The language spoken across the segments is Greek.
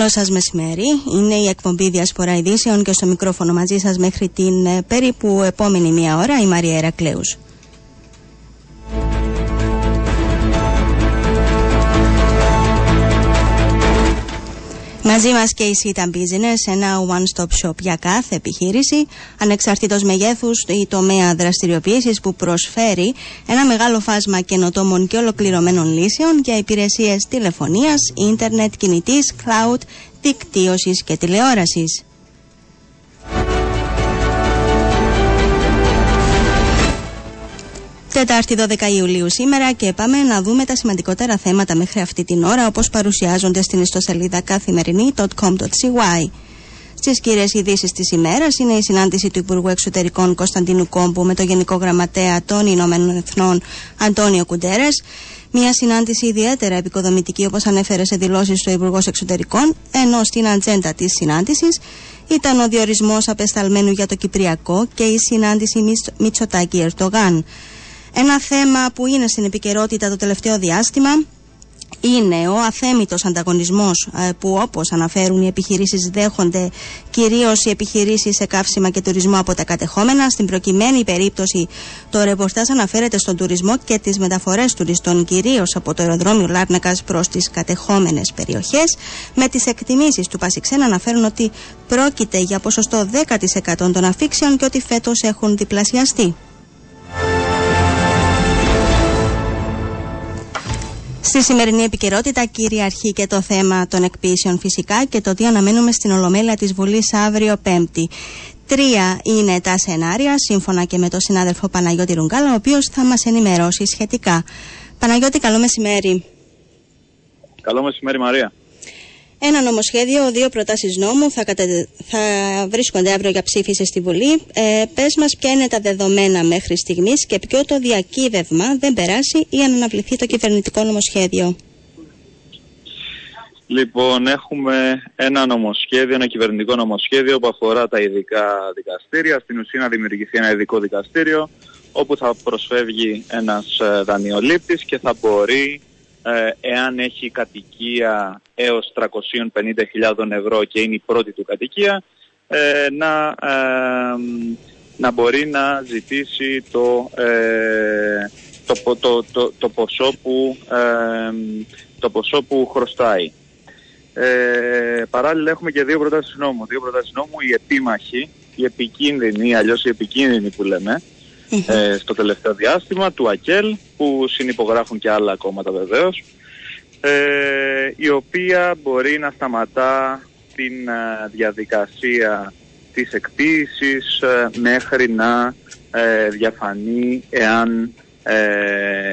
Καλό σας μεσημέρι. Είναι η εκπομπή Διασπορά Ειδήσεων και στο μικρόφωνο μαζί σας μέχρι την ε, περίπου επόμενη μία ώρα η Μαρία Ερακλέου. Μαζί μας και η Sita Business, ένα one-stop shop για κάθε επιχείρηση, ανεξαρτήτως μεγέθους ή τομέα δραστηριοποίησης που προσφέρει ένα μεγάλο φάσμα καινοτόμων και ολοκληρωμένων λύσεων για υπηρεσίες τηλεφωνίας, ίντερνετ, κινητής, cloud, δικτύωσης και τηλεόρασης. Τετάρτη 12 Ιουλίου σήμερα και πάμε να δούμε τα σημαντικότερα θέματα μέχρι αυτή την ώρα όπως παρουσιάζονται στην ιστοσελίδα καθημερινή.com.cy. Στις κύριε ειδήσεις της ημέρας είναι η συνάντηση του Υπουργού Εξωτερικών Κωνσταντίνου Κόμπου με το Γενικό Γραμματέα των Ηνωμένων Εθνών Αντώνιο Κουντέρες. Μια συνάντηση ιδιαίτερα επικοδομητική, όπως ανέφερε σε δηλώσεις του Υπουργός Εξωτερικών, ενώ στην ατζέντα της συνάντησης ήταν ο διορισμός απεσταλμένου για το Κυπριακό και η συνάντηση Μητσοτάκη Ερτογάν. Ένα θέμα που είναι στην επικαιρότητα το τελευταίο διάστημα είναι ο αθέμητος ανταγωνισμός ε, που όπως αναφέρουν οι επιχειρήσεις δέχονται κυρίως οι επιχειρήσεις σε καύσιμα και τουρισμό από τα κατεχόμενα. Στην προκειμένη περίπτωση το ρεπορτάζ αναφέρεται στον τουρισμό και τις μεταφορές τουριστών κυρίως από το αεροδρόμιο Λάρνακας προς τις κατεχόμενες περιοχές. Με τις εκτιμήσεις του Πασιξέν αναφέρουν ότι πρόκειται για ποσοστό 10% των αφήξεων και ότι φέτος έχουν διπλασιαστεί. Στη σημερινή επικαιρότητα κυριαρχεί και το θέμα των εκποίησεων φυσικά και το τι αναμένουμε στην Ολομέλεια της Βουλής αύριο Πέμπτη. Τρία είναι τα σενάρια, σύμφωνα και με τον συνάδελφο Παναγιώτη Ρουγκάλα, ο οποίος θα μας ενημερώσει σχετικά. Παναγιώτη, καλό μεσημέρι. Καλό μεσημέρι Μαρία. Ένα νομοσχέδιο, δύο προτάσεις νόμου θα, θα βρίσκονται αύριο για ψήφιση στη Βουλή. Ε, πες μας ποια είναι τα δεδομένα μέχρι στιγμής και ποιο το διακύβευμα δεν περάσει ή αν αναβληθεί το κυβερνητικό νομοσχέδιο. Λοιπόν, έχουμε ένα νομοσχέδιο, ένα κυβερνητικό νομοσχέδιο που αφορά τα ειδικά δικαστήρια. Στην ουσία να δημιουργηθεί ένα ειδικό δικαστήριο όπου θα προσφεύγει ένας ε, δανειολήπτης και θα μπορεί ε, εάν έχει κατοικία έως 350.000 ευρώ και είναι η πρώτη του κατοικία, ε, να, ε, να μπορεί να ζητήσει το, το, το, το, το, ποσό που, το ποσό που χρωστάει. Ε, παράλληλα έχουμε και δύο προτάσεις νόμου. Δύο προτάσεις νόμου, η επίμαχη, η επικίνδυνη, αλλιώς η επικίνδυνη που λέμε, ε, στο τελευταίο διάστημα του ΑΚΕΛ που συνυπογράφουν και άλλα κόμματα βεβαίως ε, η οποία μπορεί να σταματά την ε, διαδικασία της εκποίησης ε, μέχρι να διαφανεί εάν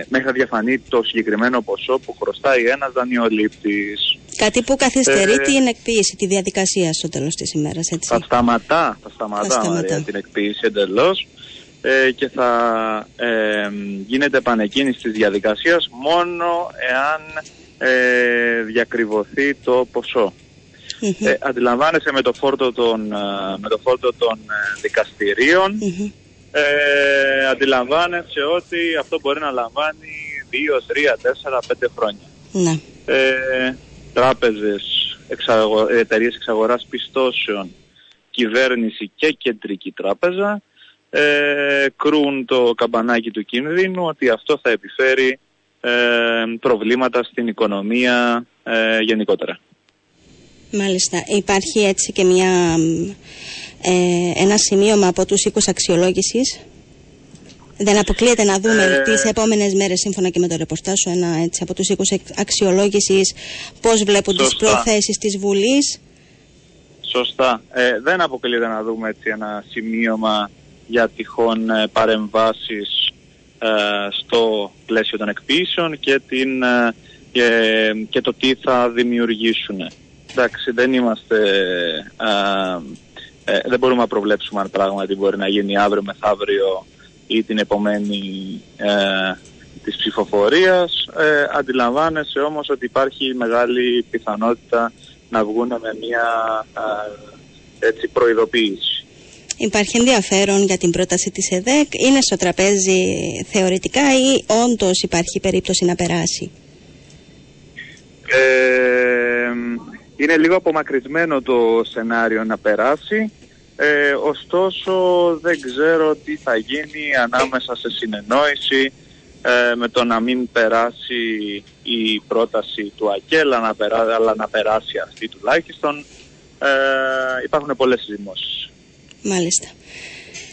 μέχρι να διαφανεί το συγκεκριμένο ποσό που χρωστάει ένας δανειολήπτης. Κάτι που καθυστερεί την εκποίηση, τη διαδικασία στο τέλος της ημέρας, έτσι. Θα σταματά, θα σταματά, θα σταματά. την εκποίηση εντελώς ε, και θα ε, γίνεται επανεκκίνηση της διαδικασίας μόνο εάν ε, διακριβωθεί το ποσό. Ε, αντιλαμβάνεσαι με το φόρτο των, ε, με το φόρτο των δικαστηριων ε, αντιλαμβάνεσαι ότι αυτό μπορεί να λαμβάνει 2, 3, 4, 5 χρόνια. Ναι. Ε, τράπεζες, εξαγο, εταιρείες εξαγοράς πιστώσεων, κυβέρνηση και κεντρική τράπεζα ε, κρούν το καμπανάκι του κίνδυνου ότι αυτό θα επιφέρει ε, προβλήματα στην οικονομία ε, γενικότερα. Μάλιστα. Υπάρχει έτσι και μια, ε, ένα σημείωμα από τους οίκους αξιολόγησης. Δεν αποκλείεται να δούμε ε, τις επόμενες μέρες σύμφωνα και με το ρεπορτάζ σου ένα έτσι από τους οίκους αξιολόγησης πώς βλέπουν σωστά. τις προθέσεις της Βουλής. Σωστά. Ε, δεν αποκλείεται να δούμε έτσι ένα σημείωμα για τυχόν ε, παρεμβάσεις ε, στο πλαίσιο των εκποίησεων και, την, ε, και, το τι θα δημιουργήσουν. Εντάξει, δεν είμαστε... δεν μπορούμε να προβλέψουμε αν πράγματι μπορεί να γίνει αύριο μεθαύριο ή την επομένη ε, της ψηφοφορίας. Ε, αντιλαμβάνεσαι όμως ότι υπάρχει μεγάλη πιθανότητα να βγουν με μια έτσι, προειδοποίηση. Υπάρχει ενδιαφέρον για την πρόταση της ΕΔΕΚ. Είναι στο τραπέζι θεωρητικά ή όντως υπάρχει περίπτωση να περάσει; Ε, είναι λίγο απομακρυσμένο το σενάριο να περάσει. Ε, ωστόσο δεν ξέρω τι θα γίνει ανάμεσα σε συνεννόηση ε, με το να μην περάσει η πρόταση του ΑΚΕΛ αλλά να, αλλά να περάσει αυτή τουλάχιστον. Ε, υπάρχουν πολλές δημόσεις. Μάλιστα.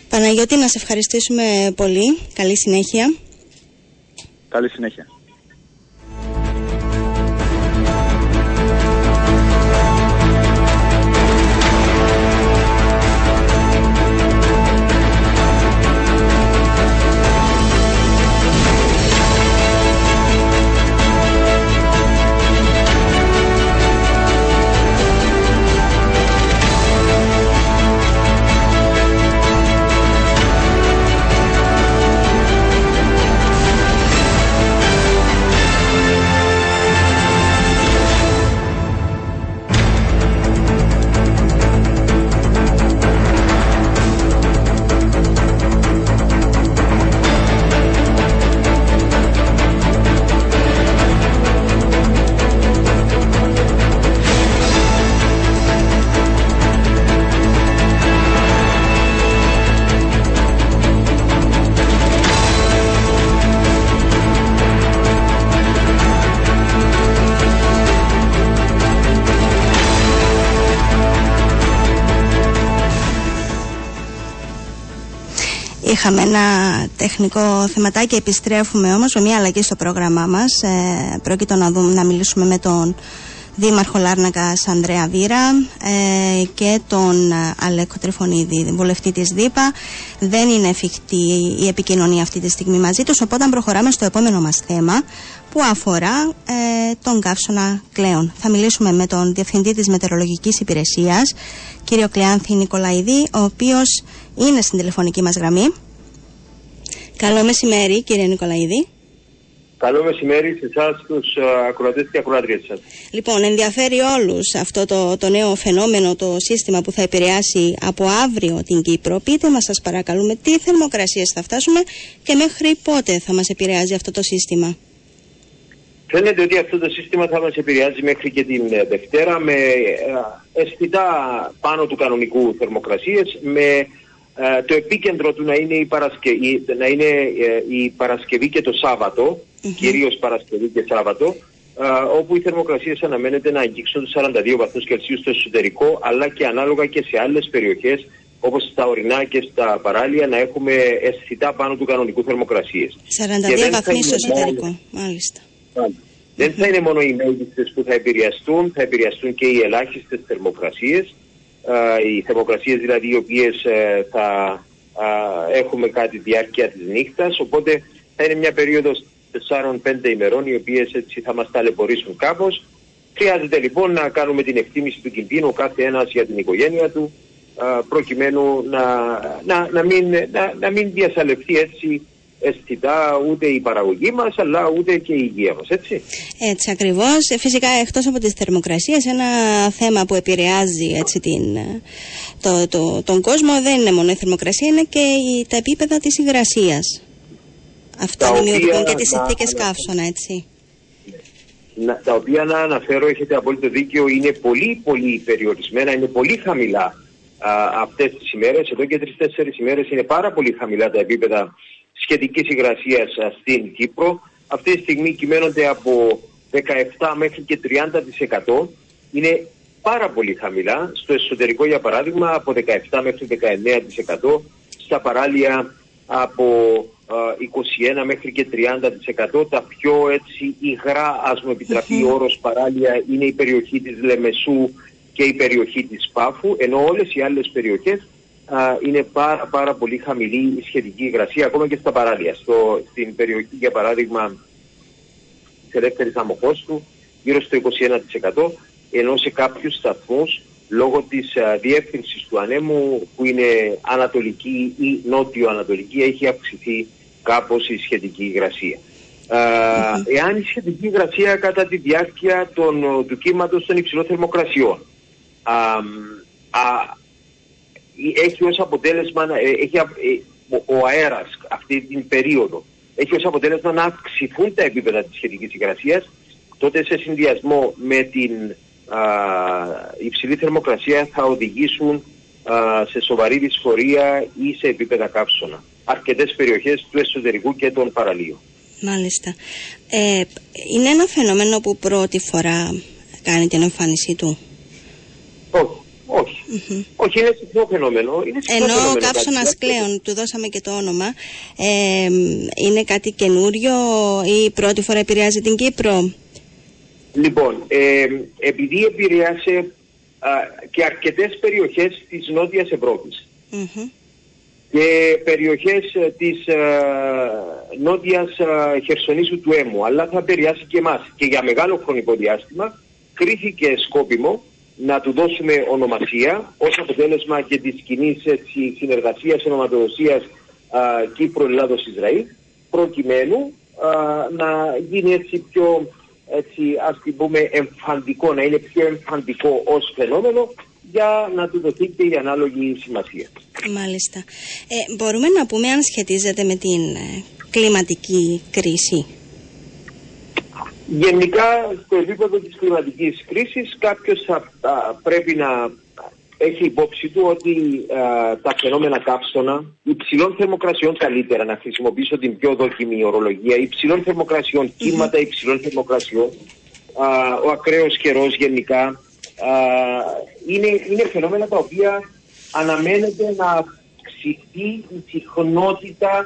Παναγιώτη, να σε ευχαριστήσουμε πολύ. Καλή συνέχεια. Καλή συνέχεια. Είχαμε ένα τεχνικό θεματάκι, επιστρέφουμε όμως με μια αλλαγή στο πρόγραμμά μας. Ε, πρόκειται να, δούμε, να μιλήσουμε με τον Δήμαρχο Λάρνακας Ανδρέα Βίρα ε, και τον Αλέκο Τριφωνίδη, βουλευτή της ΔΥΠΑ. Δεν είναι εφικτή η επικοινωνία αυτή τη στιγμή μαζί τους, οπότε προχωράμε στο επόμενο μας θέμα που αφορά ε, τον καύσωνα Κλέον. Θα μιλήσουμε με τον Διευθυντή της Μετεωρολογικής Υπηρεσίας, κύριο Κλεάνθη Νικολαίδη, ο οποίος είναι στην τηλεφωνική μας γραμμή. Καλό μεσημέρι κύριε Νικολαίδη. Καλό μεσημέρι σε εσάς, τους uh, ακροατές και ακροάτριες σας. Λοιπόν, ενδιαφέρει όλους αυτό το, το νέο φαινόμενο, το σύστημα που θα επηρεάσει από αύριο την Κύπρο. Πείτε μας, σας παρακαλούμε, τι θερμοκρασίες θα φτάσουμε και μέχρι πότε θα μας επηρεάζει αυτό το σύστημα. Φαίνεται ότι αυτό το σύστημα θα μας επηρεάζει μέχρι και την ε, Δευτέρα με ε, αισθητά πάνω του κανονικού θερμοκρασίες, με ε, το επίκεντρο του να είναι η, Παρασκευή, να είναι, ε, η Παρασκευή και το Σάββατο, mm-hmm. κυρίως Παρασκευή και Σάββατο, ε, όπου οι θερμοκρασίες αναμένεται να αγγίξουν τους 42 βαθμούς Κελσίου στο εσωτερικό, αλλά και ανάλογα και σε άλλες περιοχές, όπως στα ορεινά και στα παράλια, να έχουμε αισθητά πάνω του κανονικού θερμοκρασίες. 42 βαθμοί στο εσωτερικό, μάλιστα. Δεν θα είναι μόνο οι μέγιστες που θα επηρεαστούν, θα επηρεαστούν και οι ελάχιστες θερμοκρασίες, οι θερμοκρασίες δηλαδή οι οποίες ε, θα έχουμε κάτι διάρκεια της νύχτας οπότε θα είναι μια περίοδος 4-5 ημερών οι οποίες έτσι θα μας ταλαιπωρήσουν κάπως. Χρειάζεται λοιπόν να κάνουμε την εκτίμηση του κινδύνου κάθε ένας για την οικογένεια του προκειμένου να, να, να, μην, να, να μην διασαλευτεί έτσι αισθητά ούτε η παραγωγή μας αλλά ούτε και η υγεία μας, έτσι. Έτσι ακριβώς. Ε, φυσικά εκτός από τις θερμοκρασίες ένα θέμα που επηρεάζει έτσι, την, το, το, τον κόσμο δεν είναι μόνο η θερμοκρασία είναι και η, τα επίπεδα της υγρασίας. Αυτό δημιουργούν και τις συνθήκες καύσωνα, έτσι. Να, τα οποία να αναφέρω, έχετε απόλυτο δίκιο, είναι πολύ πολύ περιορισμένα, είναι πολύ χαμηλά α, αυτές τις ημέρες. Εδώ και τρεις-τέσσερις ημέρες είναι πάρα πολύ χαμηλά τα επίπεδα σχετικής υγρασίας στην Κύπρο. Αυτή τη στιγμή κυμαίνονται από 17 μέχρι και 30%. Είναι πάρα πολύ χαμηλά. Στο εσωτερικό για παράδειγμα από 17 μέχρι 19%. Στα παράλια από 21 μέχρι και 30%. Τα πιο έτσι υγρά, ας μου επιτραπεί ο όρος παράλια, είναι η περιοχή της Λεμεσού και η περιοχή της Πάφου, ενώ όλες οι άλλες περιοχές α, είναι πάρα, πάρα πολύ χαμηλή η σχετική υγρασία ακόμα και στα παράλια. Στο, στην περιοχή για παράδειγμα της ελεύθερης αμοχώστου γύρω στο 21% ενώ σε κάποιους σταθμούς λόγω της α, διεύθυνσης του ανέμου που είναι ανατολική ή νότιο-ανατολική έχει αυξηθεί κάπως η σχετική υγρασία. εάν η σχετική υγρασία κατά τη διάρκεια των, του κύματος των υψηλών θερμοκρασιών έχει ως αποτέλεσμα, ε, έχει, ε, ο αέρας αυτή την περίοδο έχει ως αποτέλεσμα να αυξηθούν τα επίπεδα της σχετικής υγρασίας τότε σε συνδυασμό με την η υψηλή θερμοκρασία θα οδηγήσουν σε σοβαρή δυσφορία ή σε επίπεδα καύσωνα. Αρκετές περιοχές του εσωτερικού και των παραλίων. Μάλιστα. Ε, είναι ένα φαινόμενο που πρώτη φορά κάνει την εμφάνισή του; Όχι. Όχι. Όχι, είναι συχνό φαινόμενο. Είναι Ενώ ο καύσωνα κλέον, του δώσαμε και το όνομα, ε, είναι κάτι καινούριο ή πρώτη φορά επηρεάζει την Κύπρο; Λοιπόν, ε, επειδή επηρεάσε και αρκετές περιοχές της Νότιας και περιοχές ε, της α, ε, Νότιας α, Χερσονήσου του Έμου, αλλά θα επηρεάσει και εμάς. Και για μεγάλο χρονικό διάστημα κρίθηκε σκόπιμο να του δώσουμε ονομασία ως αποτέλεσμα και της κοινής συνεργασίας ονοματοδοσίας Κύπρο-Ελλάδος-Ισραήλ προκειμένου να γίνει έτσι πιο έτσι ας την πούμε εμφαντικό, να είναι πιο εμφαντικό ως φαινόμενο για να του δοθεί και η ανάλογη σημασία. Μάλιστα. Ε, μπορούμε να πούμε αν σχετίζεται με την ε, κλιματική κρίση; Γενικά στο επίπεδο της κλιματικής κρίσης κάποιος θα, πρέπει να έχει υπόψη του ότι τα φαινόμενα καύσωνα υψηλών θερμοκρασιών καλύτερα να χρησιμοποιήσω την πιο δόκιμη ορολογία υψηλών θερμοκρασιών, κύματα υψηλών θερμοκρασιών ο ακραίος καιρός γενικά είναι, είναι φαινόμενα τα οποία αναμένεται να αυξηθεί η συχνότητα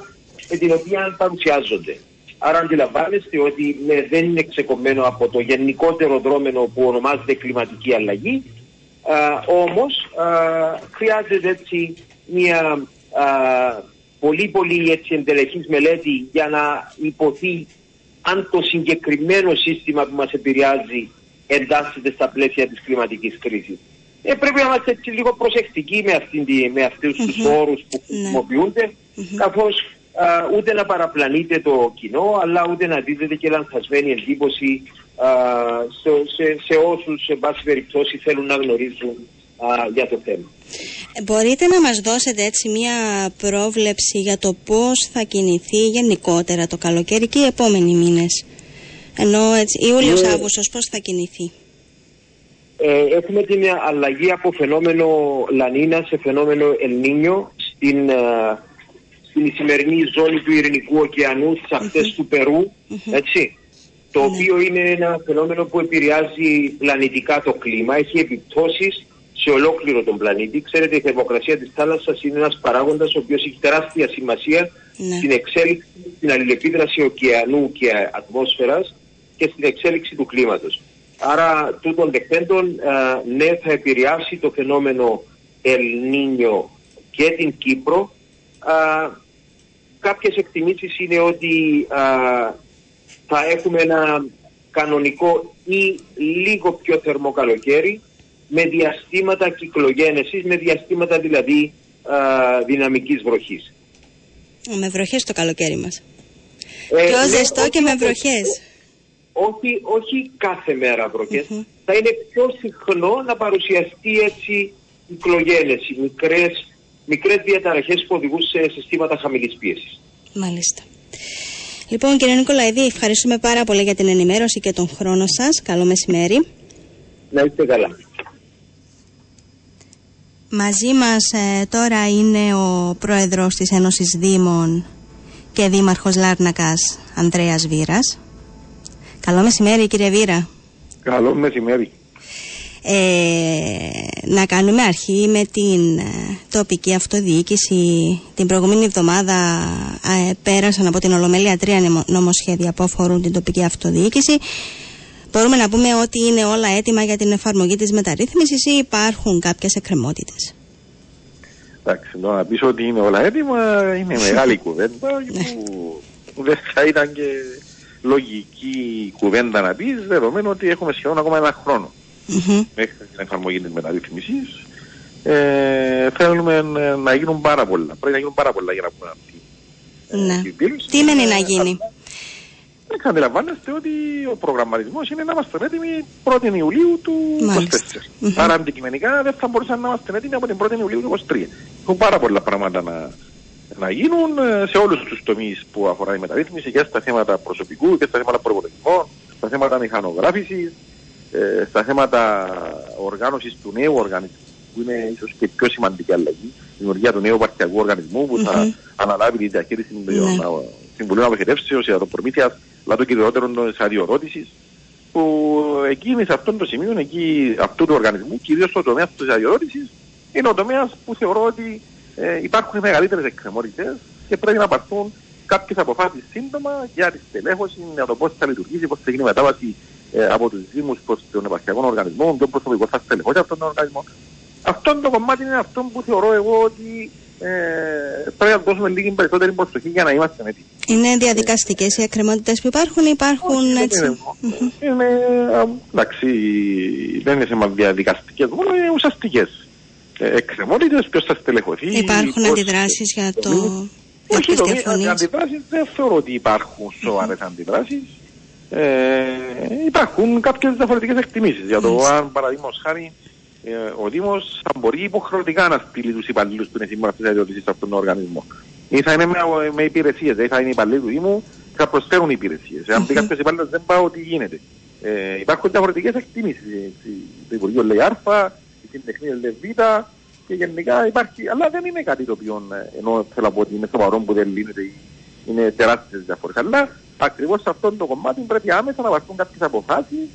με την οποία παρουσιάζονται. Άρα αντιλαμβάνεστε ότι ναι, δεν είναι ξεκομμένο από το γενικότερο δρόμενο που ονομάζεται κλιματική αλλαγή, α, όμως α, χρειάζεται έτσι μια α, πολύ πολύ έτσι εντελεχής μελέτη για να υποθεί αν το συγκεκριμένο σύστημα που μας επηρεάζει εντάσσεται στα πλαίσια της κλιματικής κρίσης. Ε, πρέπει να είμαστε έτσι λίγο προσεκτικοί με, αυτήν, με αυτούς mm-hmm. τους όρους που ναι. χρησιμοποιούνται, mm-hmm. καθώς ούτε να παραπλανείται το κοινό, αλλά ούτε να δίδεται και λανθασμένη εντύπωση σε, σε, σε όσους, σε πάση περιπτώσει, θέλουν να γνωρίζουν για το θέμα. Ε, μπορείτε να μας δώσετε έτσι μια πρόβλεψη για το πώς θα κινηθεί γενικότερα το καλοκαίρι και οι επόμενοι μήνες; Ενώ έτσι, Ιούλιος, ε, Αύγουστος πώς θα κινηθεί; Ε, έχουμε την αλλαγή από φαινόμενο Λανίνας σε φαινόμενο Ελνίνιο στην, στην σημερινή ζώνη του Ειρηνικού ωκεανού, στις αυτες του Περού, έτσι, το ναι. οποίο είναι ένα φαινόμενο που επηρεάζει πλανητικά το κλίμα, έχει επιπτώσεις σε ολόκληρο τον πλανήτη. Ξέρετε, η θερμοκρασία της θάλασσας είναι ένας παράγοντας ο οποίος έχει τεράστια σημασία ναι. στην εξέλιξη, στην αλληλεπίδραση ωκεανού και ατμόσφαιρας και στην εξέλιξη του κλίματος. Άρα, τούτων δεχτέντων, ναι, θα επηρεάσει το φαινόμενο Ελνίνιο και την Κύπρο. Α, κάποιες εκτιμήσεις είναι ότι θα έχουμε ένα κανονικό ή λίγο πιο θερμό καλοκαίρι με διαστήματα κυκλογένεσης, με διαστήματα δηλαδή α, δυναμικής βροχής. Με βροχές το καλοκαίρι μας. Ε, πιο ναι, ζεστό και με βροχές. Όχι, όχι κάθε μέρα Θα είναι πιο συχνό να παρουσιαστεί έτσι κυκλογένεση, μικρές, μικρές διαταραχές που οδηγούν σε συστήματα χαμηλής πίεσης. Μάλιστα. Λοιπόν, κύριε Νικολαίδη, ευχαριστούμε πάρα πολύ για την ενημέρωση και τον χρόνο σας. Καλό μεσημέρι. Να είστε καλά. Μαζί μας ε, τώρα είναι ο πρόεδρος της Ένωσης Δήμων και δήμαρχος Λάρνακας, Ανδρέας Βύρας. Καλό μεσημέρι κύριε Βύρα. Καλό μεσημέρι. Ε, να κάνουμε αρχή με την ε, τοπική αυτοδιοίκηση. Την προηγούμενη εβδομάδα ε, πέρασαν από την Ολομέλεια τρία νομοσχέδια που αφορούν την τοπική αυτοδιοίκηση. Μπορούμε να πούμε ότι είναι όλα έτοιμα για την εφαρμογή της μεταρρύθμισης ή υπάρχουν κάποιες εκκρεμότητες; Εντάξει, να πεις ότι είναι όλα έτοιμα είναι μεγάλη κουβέντα ναι. που δεν θα ήταν και λογική κουβέντα να πεις δεδομένου ότι έχουμε σχεδόν ακόμα ένα χρόνο mm-hmm. μέχρι την εφαρμογή της μεταρρύθμισης. Ε, θέλουμε να γίνουν πάρα πολλά. Πρέπει να γίνουν πάρα πολλά για να πούμε αυτή. Ναι. Τι μένει να γίνει; Δεν αντιλαμβάνεστε ότι ο προγραμματισμός είναι να είμαστε έτοιμοι 1η Ιουλίου του 2024. Mm-hmm. Άρα αντικειμενικά δεν θα μπορούσαν να είμαστε έτοιμοι από την 1η Ιουλίου του 2023. Έχουν πάρα πολλά πράγματα να, να γίνουν ε, σε όλους τους τομείς που αφορά η μεταρρύθμιση και στα θέματα προσωπικού και στα θέματα προπολογισμών, στα θέματα μηχανογράφησης, ε, στα θέματα οργάνωσης του νέου οργανισμού που είναι ίσως και πιο σημαντική αλλαγή, η δημιουργία του νέου παρτιακού οργανισμού που θα αναλάβει τη διαχείριση των Ναι. συμβουλίων αποχαιρεύσεως, ιατροπρομήθειας, αλλά το κυριότερο της αδειοδότησης, που εκεί σε αυτό το σημείο, εκεί αυτού του οργανισμού, κυρίως στο τομέα της αδειοδότησης, είναι ο τομέας που θεωρώ ότι ε, υπάρχουν μεγαλύτερες εκκρεμότητες και πρέπει να πάρθουν κάποιες αποφάσεις σύντομα για τη στελέχωση, για το πώς θα λειτουργήσει, πώς θα γίνει η μετάβαση ε, από τους Δήμους προς τον επαρχιακό οργανισμό, ποιο προσωπικό θα στελεχώσει αυτόν τον οργανισμό. Αυτό το κομμάτι είναι αυτό που θεωρώ εγώ ότι ε, πρέπει να δώσουμε λίγη περισσότερη προσοχή για να είμαστε έτοιμοι. Είναι διαδικαστικές οι εκκρεμότητες που υπάρχουν, ή υπάρχουν Όχι, έτσι; δεν είναι, είναι, α, εντάξει, δεν είναι θέμα διαδικαστικές μόνο, είναι ουσιαστικές. Ε, εκκρεμότητες, ποιος θα στελεχωθεί. Υπάρχουν πώς- αντιδράσεις για το. Όχι, κάποιες το, διαφωνίες. αντιδράσεις δεν θεωρώ ότι υπάρχουν σοβαρές αντιδράσεις. Ε, υπάρχουν κάποιες διαφορετικές εκτιμήσεις για το Μάλιστα. αν παραδείγματος χάρη ε, ο Δήμος θα μπορεί υποχρεωτικά να στείλει τους υπαλλήλους που είναι σήμερα στις αδειοδοτήσεις σε αυτόν τον οργανισμό. Ή θα είναι με, με υπηρεσίες, δηλαδή θα είναι υπαλλήλοι του Δήμου και θα προσφέρουν υπηρεσίες. Αν πει Μμμ. κάποιος υπαλλήλος δεν πάω τι γίνεται. Ε, υπάρχουν διαφορετικές εκτιμήσεις. Ε, Το Υπουργείο λέει Α, η Συντεχνία λέει Β και γενικά υπάρχει, αλλά δεν είναι κάτι το οποίο ε, ενώ θέλω να πω ότι είναι σοβαρό που δεν λύνεται ή είναι τεράστιες διαφορές. Αλλά ακριβώς σε αυτό το κομμάτι πρέπει άμεσα να πάρθουν κάποιες αποφάσεις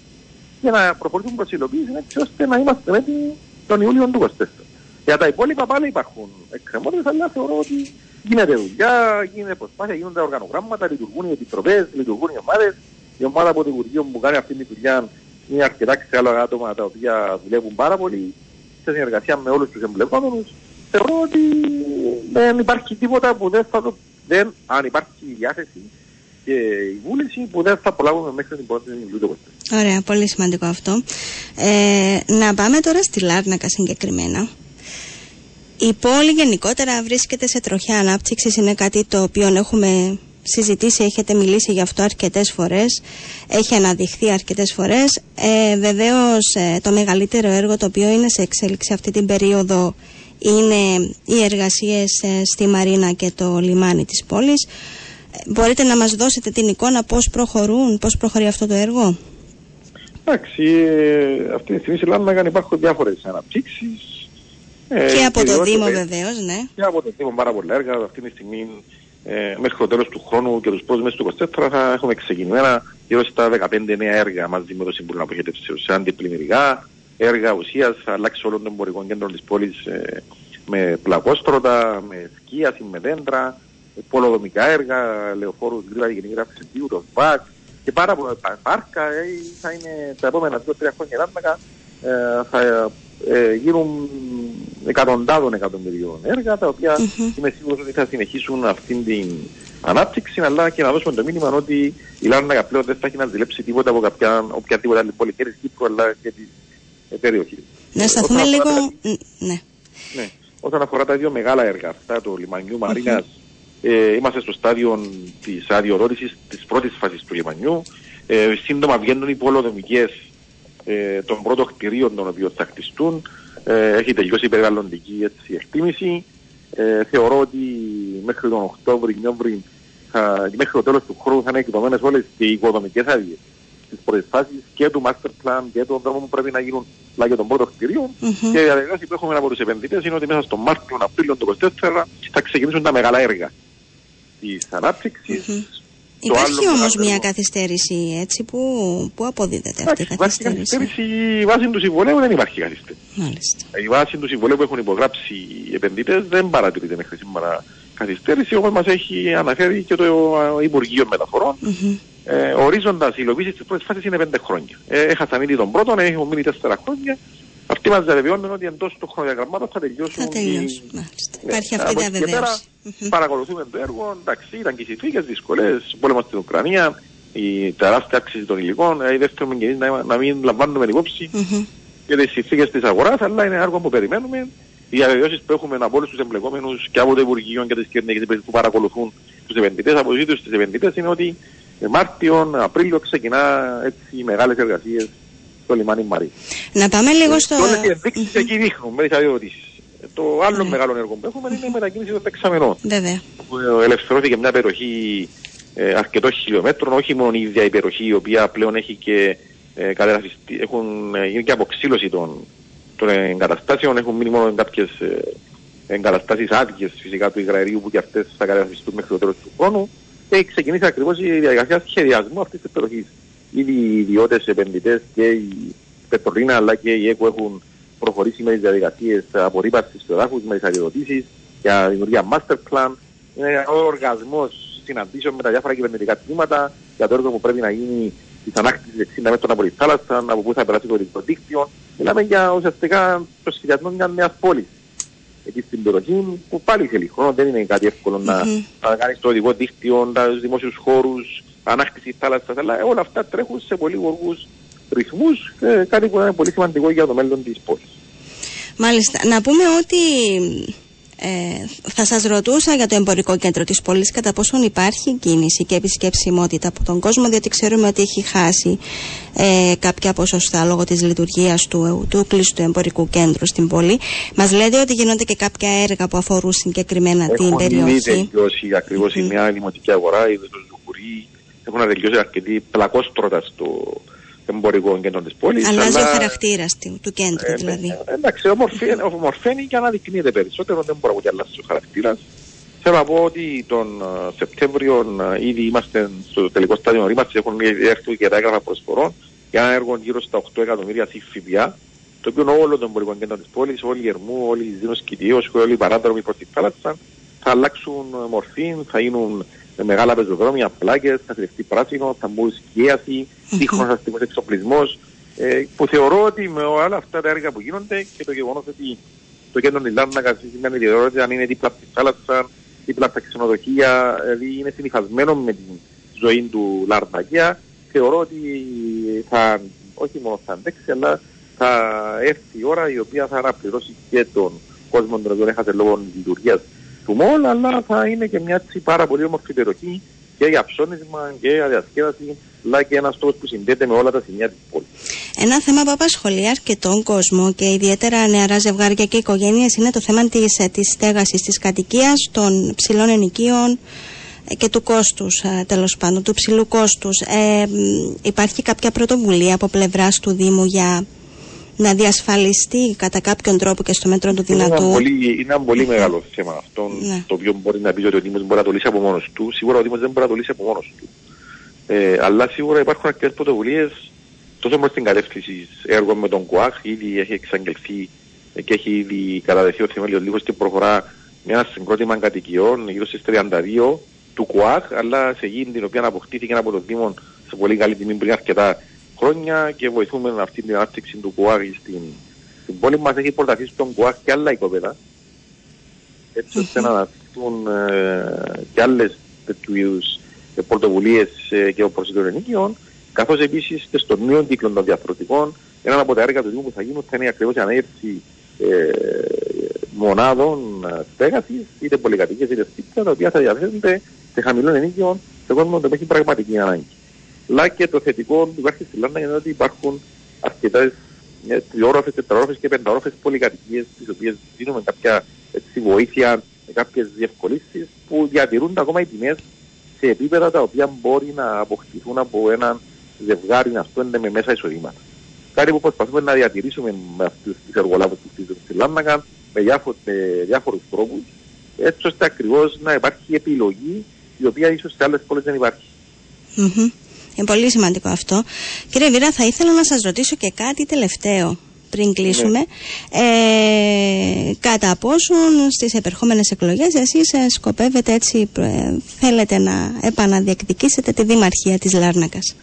για να προχωρήσουν προς υλοποίηση έτσι ώστε να είμαστε έτοιμοι τον Ιούλιο του 24. Για τα υπόλοιπα πάλι υπάρχουν εκκρεμότητες, αλλά θεωρώ ότι γίνεται δουλειά, γίνεται προσπάθεια, γίνονται οργανογράμματα, λειτουργούν οι επιτροπές, λειτουργούν οι ομάδες. Η ομάδα από το Υπουργείο που κάνει αυτή τη δουλειά είναι αρκετά ξεχάλα άτομα τα οποία δουλεύουν πάρα πολύ σε συνεργασία με όλους τους εμπλεκόμενους. Θεωρώ ότι δεν υπάρχει τίποτα που δεν θα το... Δεν, αν υπάρχει η διάθεση και η βούληση που δεν θα απολαύουμε μέχρι την πρώτη Ιουλίου του 24. Ωραία, πολύ σημαντικό αυτό. Ε, να πάμε τώρα στη Λάρνακα συγκεκριμένα. Η πόλη γενικότερα βρίσκεται σε τροχιά ανάπτυξης. Είναι κάτι το οποίο έχουμε συζητήσει, έχετε μιλήσει γι' αυτό αρκετές φορές, έχει αναδειχθεί αρκετές φορές. Ε, βεβαίως ε, το μεγαλύτερο έργο το οποίο είναι σε εξέλιξη αυτή την περίοδο είναι οι εργασίες ε, στη Μαρίνα και το λιμάνι της πόλης. Ε, Μπορείτε να μας δώσετε την εικόνα πώς προχωρούν, πώς προχωρεί αυτό το έργο; Εντάξει, ε, αυτή τη στιγμή σε Λάρνακα υπάρχουν διάφορες αναπτύξεις. ε, και από το κυρίως, Δήμο ε, βεβαίως, ναι. Και από το Δήμο πάρα πολλά έργα. Αυτή τη στιγμή ε, μέχρι το τέλος του χρόνου και τους πρώτους meses του 24 θα έχουμε ξεκινημένα γύρω στα 15 νέα έργα μαζί με το Συμβούλιο Αποχέτευσης σε αντιπλημμυρικά έργα ουσίας, αλλάξει όλων των εμπορικών κέντρων της πόλης ε, με πλακόστρωτα, με σκίαση, με δέντρα, ε, πολοδομικά έργα, λεωφόρους γρήγορα γενική γράφηση το ΒΑΚ και πάρα πολλά πα- πάρκα. Ε, θα είναι τα επόμενα 2-3 χρόνια Λάρνακα ε, θα ε, γίνουν εκατοντάδων εκατομμυρίων έργα τα οποία Μμμ. είμαι σίγουρος ότι θα συνεχίσουν αυτήν την ανάπτυξη αλλά και να δώσουμε το μήνυμα ότι η Λάρνακα πλέον δεν θα έχει να ζηλέψει τίποτα από κάποια, οποιαδήποτε άλλη πόλη και της Κύπρου αλλά και της ε, περιοχής. Να Ε, σταθούμε όσον λίγο. αφορά τα- Ν- Ναι. ναι. Όσον αφορά τα δύο μεγάλα έργα αυτά, το λιμανιού Μαρίνας, ε, είμαστε στο στάδιο της αδειοδότησης της πρώτης φάσης του λιμανιού. Ε, σύντομα βγαίνουν οι πολεοδομικές ε, των πρώτων κτηρίων των οποίων θα χτιστούν. Ε, έχει τελειώσει η περιβαλλοντική έτσι, εκτίμηση. Ε, θεωρώ ότι μέχρι τον Οκτώβρη, Νιόβρη, θα, μέχρι το τέλος του χρόνου θα είναι εκδομένες όλες και οι οικοδομικές άδειες της πρώτης φάσης και του master plan και των δρόμων που πρέπει να γίνουν αλλά και των πρώτων κτηρίων. Μμμ. Και η διαδικασία που έχουμε από τους επενδυτές είναι ότι μέσα στο Μάρτιο, Απρίλιο του 2024 θα ξεκινήσουν τα μεγάλα έργα της ανάπτυξης. Μμμ. Το Υπάρχει άλλο όμως μεγάλο- μια καθυστέρηση έτσι που, που αποδίδεται αυτή η Εντάξει, υπάρχει καθυστέρηση; καθυστέρησης, η βάση του συμβολέου δεν υπάρχει καθυστέρηση. Μάλιστα. Η βάση του συμβολέου που έχουν υπογράψει οι επενδυτές δεν παρατηρείται μέχρι σήμερα καθυστέρηση, όπως μας έχει αναφέρει και το ε, Υπουργείο Μεταφορών. Μμμ. Ε, ορίζοντας η υλοποίηση της πρώτης φάσης είναι πέντε χρόνια. Ε, έχασαν ήδη τον πρώτον, έχουν μείνει τέσσερα χρόνια. Αυτοί μας διαβεβαιώνουν ότι εντός των χρονοδιαγραμμάτων θα τελειώσουν. Θα οι- τελειώσουν. Μάλιστα. Ναι, Υπάρχει από αυτή η εκεί και πέρα διαβεβαίωση. Μμμ. Παρακολουθούμε το έργο. Εντάξει, ήταν και οι συνθήκες δύσκολε. Πόλεμος στην Ουκρανία, η τεράστια αύξηση των υλικών. Ε, δεν θέλουμε και εμείς να, να μην λαμβάνουμε υπόψη Μμμ. για τις συνθήκες της αγοράς, αλλά είναι έργο που περιμένουμε. Οι διαβεβαιώσεις που έχουμε από όλους τους εμπλεκόμενους και από το Υπουργείο και τις κυβερνήσεις που παρακολουθούν τους επενδυτές, από τους ίδιους τους επενδυτές, είναι ότι ε, Μάρτιο, Απρίλιο ξεκινά έτσι οι μεγάλες εργασίες στο λιμάνι Μαρή. Να πάμε λίγο στο... Και όλες οι ενδείξεις εκεί δείχνουν με τις αδειοδοτήσεις. Το άλλο Ναι. μεγάλο έργο που έχουμε είναι η μετακίνηση των δεξαμενών. Βέβαια. Που ε, ελευθερώθηκε μια περιοχή ε, αρκετών χιλιόμετρων, όχι μόνο η ίδια η περιοχή η οποία πλέον έχει και ε, κατεδαφιστεί, έχουν ε, γίνει και αποξήλωση των, των εγκαταστάσεων, έχουν μείνει μόνο κάποιες ε, εγκαταστάσεις άδικες φυσικά του Ιγραερίου που και αυτές θα κατεδαφιστούν μέχρι το τέλος του χρόνου και έχει ξεκινήσει ακριβώς η διαδικασία σχεδιασμού αυτής της περιοχής. Ήδη οι ιδιώτες επενδυτές και η Πετρορίνα αλλά και η ΕΚΟ έχουν προχωρήσει με τις διαδικασίες απορρίπασης του εδάφους, με τις αδειοδοτήσεις για δημιουργία master plan. Είναι ο οργασμός συναντήσεων με τα διάφορα κυβερνητικά τμήματα για το έργο που πρέπει να γίνει της ανάκτησης 60 μέτρων από τη θάλασσα, από πού θα περάσει το ελληνικό δίκτυο. Μιλάμε για ουσιαστικά το σχεδιασμό μιας νέας πόλης εκεί στην περιοχή που πάλι θέλει χρόνο, δεν είναι κάτι εύκολο mm-hmm. να, να κάνεις το οδικό δίκτυο, του δημόσιους χώρους, ανάκτηση θάλασσας, αλλά όλα αυτά τρέχουν σε πολύ γοργούς ρυθμούς, ε, κάτι που είναι πολύ σημαντικό για το μέλλον της πόλης. Μάλιστα. Να πούμε ότι ε, θα σας ρωτούσα για το εμπορικό κέντρο της πόλης κατά πόσον υπάρχει κίνηση και επισκεψιμότητα από τον κόσμο διότι ξέρουμε ότι έχει χάσει ε, κάποια ποσοστά λόγω της λειτουργίας του, του κλειστού εμπορικού κέντρου στην πόλη. Μας λέτε ότι γίνονται και κάποια έργα που αφορούν συγκεκριμένα Έχουν την περιοχή. Έχουν ήδη τελειώσει ακριβώς mm-hmm. η μια δημοτική αγορά, η Ζουγουρή, έχουν τελειώσει αρκετοί πλακόστρωτα στο, εμπορικό κέντρο τη πόλη. Αλλάζει αλλά... ο χαρακτήρας του κέντρου ε, δηλαδή. Ε, εντάξει, ομορφαίνει και αναδεικνύεται περισσότερο, δεν μπορεί να αλλάξει ο χαρακτήρας. Θέλω να πω ότι τον uh, Σεπτέμβριο uh, ήδη είμαστε στο τελικό στάδιο ρήμαση, έχουν έρθει και τα έγγραφα προσφορών για ένα έργο γύρω στα 8 εκατομμύρια ΦΠΑ, το οποίο όλο το εμπορικό κέντρο της πόλης, όλοι οι Ερμού, όλοι οι Δίνο Κιτίο, όλοι οι παράδρομοι προς τη θάλασσα θα αλλάξουν μορφή, θα γίνουν με μεγάλα πεζοδρόμια, πλάκε, θα χρειαστεί πράσινο, θα μπουν σκίαση, σύγχρονος αστικός εξοπλισμός. Ε, που θεωρώ ότι με όλα αυτά τα έργα που γίνονται και το γεγονός ότι το κέντρο της Λάρνακα σημαίνει ιδιαιτερότητα αν είναι δίπλα από τη θάλασσα, δίπλα από τα ξενοδοχεία, δηλαδή είναι συνηθισμένο με τη ζωή του Λαρνακία, θεωρώ ότι θα, όχι μόνο θα αντέξει, αλλά θα έρθει η ώρα η οποία θα αναπληρώσει και τον κόσμο τον οποίο έχασε λόγω λειτουργίας του μόλ, αλλά θα είναι και μια έτσι πάρα πολύ όμορφη περιοχή και για ψώνισμα και για διασκέδαση, αλλά και ένας τόπο που συνδέεται με όλα τα σημεία της πόλης. Ένα θέμα που απασχολεί αρκετόν κόσμο και ιδιαίτερα νεαρά ζευγάρια και οικογένειες είναι το θέμα της της ε, στέγασης, της κατοικίας, των ψηλών ενοικίων ε, και του κόστους, ε, τέλος πάντων, του ψηλού κόστους. Ε, υπάρχει κάποια πρωτοβουλία από πλευράς του Δήμου για να διασφαλιστεί κατά κάποιον τρόπο και στο μέτρο του δυνατού. Είναι ένα πολύ, είναι ένα πολύ μεγάλο θέμα αυτό, ναι. το οποίο μπορεί να πεις ότι ο Δήμος μπορεί να το λύσει από μόνος του. Σίγουρα ο Δήμος δεν μπορεί να το λύσει από μόνος του. Ε, αλλά σίγουρα υπάρχουν αρκετές πρωτοβουλίες τόσο προς την κατεύθυνση έργων με τον ΚΟΑΧ, ήδη έχει εξαγγελθεί και έχει ήδη καταδεθεί ο Θεμέλιος Λίγος και προχωρά με ένα συγκρότημα κατοικιών γύρω στις 32 του ΚΟΑΧ, αλλά σε γη την οποία αποκτήθηκε από τον Δήμο σε πολύ καλή τιμή πριν αρκετά χρόνια και βοηθούμε αυτή την ανάπτυξη του ΚΟΑΓ στην, στην πόλη μας. Έχει προταθεί στον ΚΟΑΓ και άλλα οικοπαίδα έτσι ώστε να αναπτυχθούν ε, και άλλες τέτοιου είδους ε, πρωτοβουλίες ε, και προσιτών ενίκειων καθώς επίσης και στον νέο κύκλο των διαφορετικών ένα από τα έργα του Δήμου που θα γίνουν θα είναι ακριβώς η ανέγερση ε, μονάδων ε, στέγασης είτε πολυκατοικίες είτε σπίτια τα οποία θα διαθέτονται σε χαμηλών ενίκειων σε κόσμο που έχει πραγματική ανάγκη. Αλλά και το θετικό που υπάρχει στη Λάρνα είναι ότι υπάρχουν αρκετές τριόροφε, τετρόροφε και πενταόροφε πολυκατοικίες, τις οποίες δίνουμε κάποια έτσι, βοήθεια, κάποιες διευκολύνσεις που διατηρούν ακόμα οι τιμές σε επίπεδα τα οποία μπορεί να αποκτηθούν από έναν ζευγάρι, να πούμε, με μέσα εισοδήματα. Κάτι που προσπαθούμε να διατηρήσουμε με αυτούς τους εργολάβους που στείλουν στη Λάρνακα με, διάφο, με διάφορους τρόπους, έτσι ώστε ακριβώς να υπάρχει επιλογή η οποία ίσως σε άλλες πόλεις δεν υπάρχει. Mm-hmm. Είναι πολύ σημαντικό αυτό. Κύριε Βίρα, θα ήθελα να σας ρωτήσω και κάτι τελευταίο πριν κλείσουμε. Ναι. Ε, κατά πόσον στις επερχόμενες εκλογές εσείς ε, σκοπεύετε έτσι, ε, θέλετε να επαναδιεκδικήσετε τη Δημαρχία της Λάρνακας;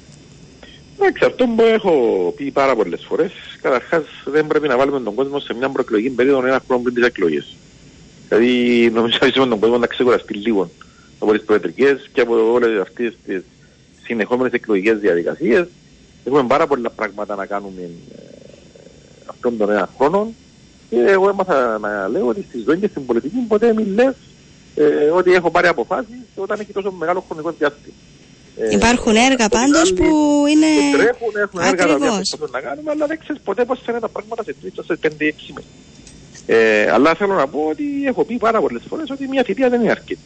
Εντάξει, αυτό που έχω πει πάρα πολλές φορές. Καταρχάς, δεν πρέπει να βάλουμε τον κόσμο σε μια προεκλογική περίοδο ένα χρόνο πριν τις εκλογές. Δηλαδή, νομίζω ότι τον κόσμο να ξεκουραστεί λίγο από τι προεδρικές και από όλες αυτές τις συνεχόμενες εκλογικές διαδικασίες. Έχουμε πάρα πολλά πράγματα να κάνουμε ε, αυτόν τον ένα χρόνο και εγώ έμαθα να λέω ότι στη ζωή και στην πολιτική ποτέ μην λες ε, ότι έχω πάρει αποφάσεις όταν έχει τόσο μεγάλο χρονικό διάστημα. Ε, Υπάρχουν έργα πάντως που είναι τρέχουν, έχουν έργα τα οποία να κάνουμε, αλλά δεν ξέρεις ποτέ πώς θα είναι τα πράγματα σε τρεις, σε πέντε, έξι μήνες. Ε, αλλά θέλω να πω ότι έχω πει πάρα πολλές φορές ότι μια θητεία δεν είναι αρκετή.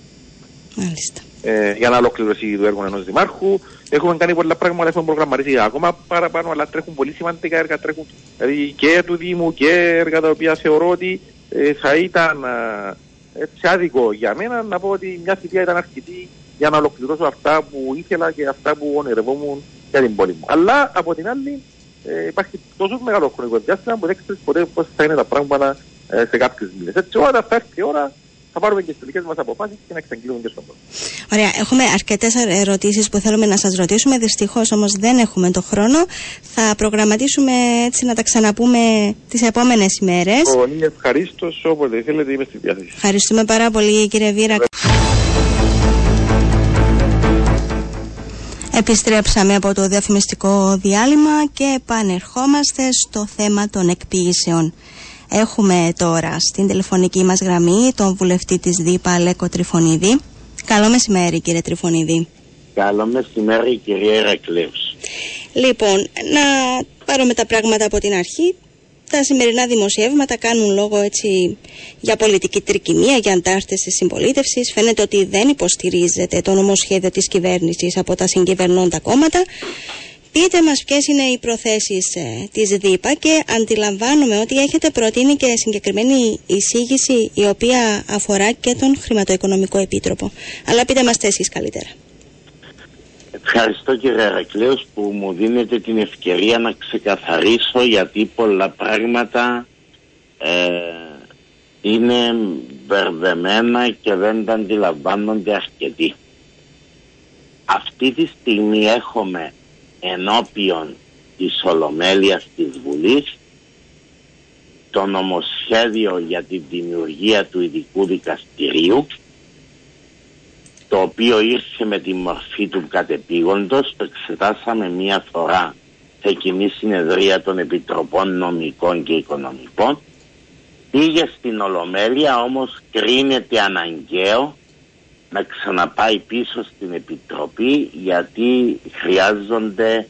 Μάλιστα. Ε, για να ολοκληρωθεί το έργο ενός δημάρχου. Έχουμε κάνει πολλά πράγματα, έχουμε προγραμματίσει ακόμα παραπάνω, αλλά τρέχουν πολύ σημαντικά έργα. Τρέχουν δηλαδή και του Δήμου και έργα τα οποία θεωρώ ότι ε, θα ήταν ε, έτσι άδικο για μένα να πω ότι μια θητεία ήταν αρκετή για να ολοκληρώσω αυτά που ήθελα και αυτά που ονειρευόμουν για την πόλη μου. Αλλά από την άλλη ε, υπάρχει τόσο μεγάλο χρονικό διάστημα που δεν ξέρεις ποτέ πώς θα είναι τα πράγματα ε, σε κάποιους μήνες. Έτσι, όταν θα έρθει η ώρα, θα πάρουμε και τις τελικές μας αποφάσεις και να εξαγγείλουμε και στον κόσμο. Ωραία. Έχουμε αρκετές ερωτήσεις που θέλουμε να σας ρωτήσουμε. Δυστυχώς όμως δεν έχουμε το χρόνο. Θα προγραμματίσουμε έτσι να τα ξαναπούμε τις επόμενες ημέρες. Πολύ ευχαρίστως. Όποτε θέλετε, είμαι στη διάθεση. Ευχαριστούμε πάρα πολύ, κύριε Βίρα. Επιστρέψαμε από το διαφημιστικό διάλειμμα και επανερχόμαστε στο θέμα των εκποίησεων. Έχουμε τώρα στην τηλεφωνική μας γραμμή τον βουλευτή της ΔΥΠΑ Λέκο Τριφωνίδη. Καλό μεσημέρι κύριε Τριφωνίδη. Καλό μεσημέρι κυρία Ερακλέους. Λοιπόν, να πάρουμε τα πράγματα από την αρχή. Τα σημερινά δημοσιεύματα κάνουν λόγο έτσι για πολιτική τρικυμία, για αντάρτες της συμπολίτευσης. Φαίνεται ότι δεν υποστηρίζεται το νομοσχέδιο της κυβέρνησης από τα συγκυβερνώντα κόμματα. Πείτε μας ποιες είναι οι προθέσεις ε, της ΔΥΠΑ και αντιλαμβάνομαι ότι έχετε προτείνει και συγκεκριμένη εισήγηση η οποία αφορά και τον Χρηματοοικονομικό Επίτροπο. Αλλά πείτε μας εσείς καλύτερα. Ευχαριστώ κύριε Αρακλέος που μου δίνετε την ευκαιρία να ξεκαθαρίσω γιατί πολλά πράγματα ε, είναι μπερδεμένα και δεν τα αντιλαμβάνονται αρκετοί. Αυτή τη στιγμή έχουμε ενώπιον της Ολομέλειας της Βουλής το νομοσχέδιο για τη δημιουργία του ειδικού δικαστηρίου το οποίο ήρθε με τη μορφή του κατεπήγοντος το εξετάσαμε μία φορά σε κοινή συνεδρία των Επιτροπών Νομικών και Οικονομικών. Πήγε στην Ολομέλεια όμως κρίνεται αναγκαίο να ξαναπάει πίσω στην Επιτροπή γιατί χρειάζονται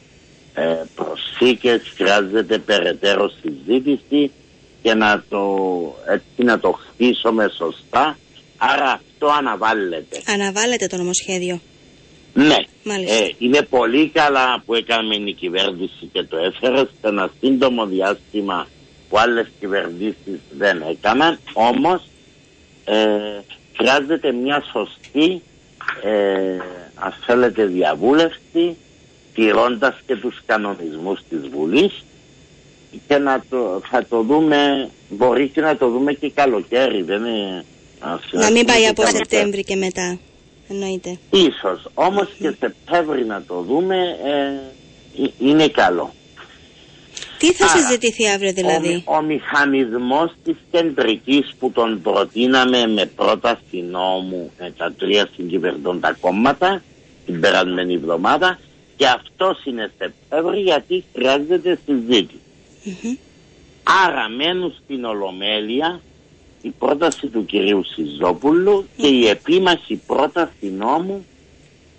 ε, προσθήκες, χρειάζεται περαιτέρω συζήτηση και να το, έτσι να το χτίσουμε σωστά. Άρα αυτό αναβάλλεται. Αναβάλλεται το νομοσχέδιο. Ναι. Ε, είναι πολύ καλά που έκαμε η κυβέρνηση και το έφερε σε ένα σύντομο διάστημα που άλλες κυβερνήσεις δεν έκαναν. Όμως ε, χρειάζεται μια σωστή ε, αν θέλετε διαβούλευση τηρώντας και τους κανονισμούς της Βουλής και να το, θα το δούμε μπορεί και να το δούμε και καλοκαίρι δεν είναι να μην πάει από Σεπτέμβρη και μετά εννοείται. Ίσως όμως και Σεπτέμβρη να το δούμε ε, είναι καλό τι θα συζητηθεί αύριο δηλαδή; Ο, ο μηχανισμός της κεντρικής που τον προτείναμε με πρόταση νόμου με τα τρία συγκυβερνώντα κόμματα την περασμένη εβδομάδα και αυτό είναι Σεπτέμβρη γιατί χρειάζεται Άρα μένουν στην Ολομέλεια η πρόταση του κυρίου Σιζόπουλου και η επίμαχη πρόταση νόμου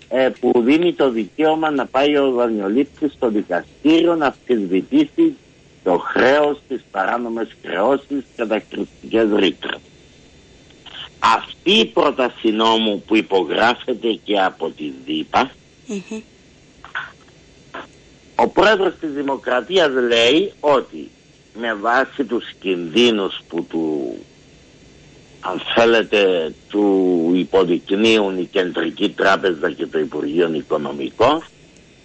ε, που δίνει το δικαίωμα να πάει ο δανειολήπτης στο δικαστήριο να αμφισβητήσει το χρέος, τις παράνομες χρεώσεις και τα κριτικές ρήτρες. Αυτή η πρόταση νόμου που υπογράφεται και από τη ΔΥΠΑ ο πρόεδρος της Δημοκρατίας λέει ότι με βάση τους κινδύνους που του αν θέλετε του υποδεικνύουν η Κεντρική Τράπεζα και το Υπουργείο Οικονομικών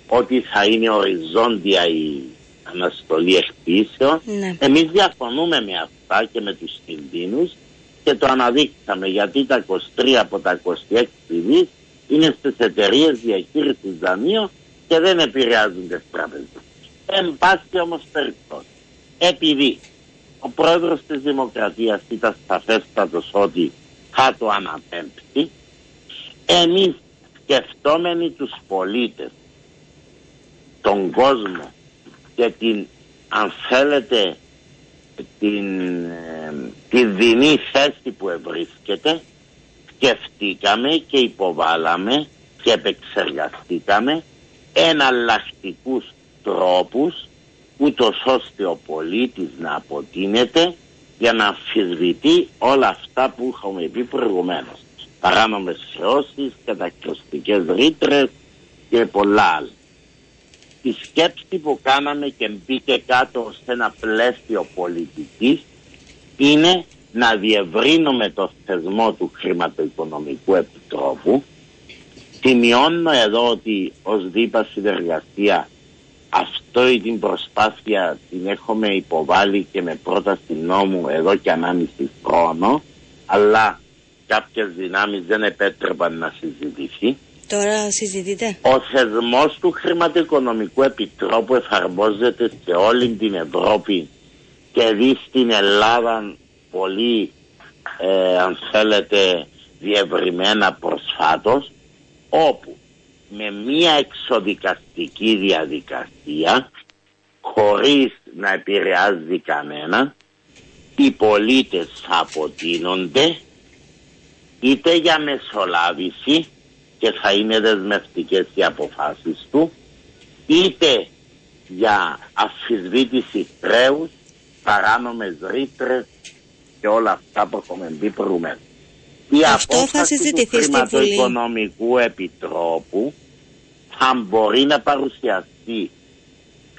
ότι θα είναι οριζόντια η αναστολή εκπίσεων. Ναι. Εμείς διαφωνούμε με αυτά και με τους κινδύνους και το αναδείξαμε γιατί τα 23 από τα 26 δις είναι στις εταιρείες διαχείρισης δανείων και δεν επηρεάζουν τις τράπεζες. Εν πάση όμως περιπτώσει, επειδή ο πρόεδρος της Δημοκρατίας ήταν σαφέστατος ότι θα το αναπέμπτει. Εμείς σκεφτόμενοι τους πολίτες, τον κόσμο και την, αν θέλετε, την, ε, τη δινή θέση που ευρίσκεται, σκεφτήκαμε και υποβάλαμε και επεξεργαστήκαμε εναλλακτικούς τρόπους ούτως ώστε ο πολίτης να αποτείνεται για να αμφισβητεί όλα αυτά που είχαμε πει προηγουμένως. παράνομες χρεώσεις, κατακριστικές ρήτρες και πολλά άλλα. Η σκέψη που κάναμε και μπήκε κάτω σε ένα πλαίσιο πολιτικής είναι να διευρύνουμε το θεσμό του χρηματοοικονομικού επιτρόπου. Σημειώνω εδώ ότι ως δίπας συνεργασία αυτό ή την προσπάθεια την έχουμε υποβάλει και με πρόταση νόμου εδώ και ανάμιση χρόνο αλλά κάποιες δυνάμεις δεν επέτρεπαν να συζητηθεί. Τώρα συζητείτε. Ο θεσμός του χρηματοοικονομικού επιτρόπου εφαρμόζεται σε όλη την Ευρώπη και δει στην Ελλάδα πολύ ε, αν θέλετε διευρυμένα προσφάτως όπου με μία εξοδικαστική διαδικασία χωρίς να επηρεάζει κανένα οι πολίτες θα αποτείνονται είτε για μεσολάβηση και θα είναι δεσμευτικές οι αποφάσεις του είτε για αφισβήτηση χρέους, παράνομες ρήτρες και όλα αυτά που έχουμε μπει προηγουμένως. Η Αυτό θα απόφαση συζητηθεί του στη Βουλή. Χρηματοοικονομικού Επιτρόπου θα μπορεί να παρουσιαστεί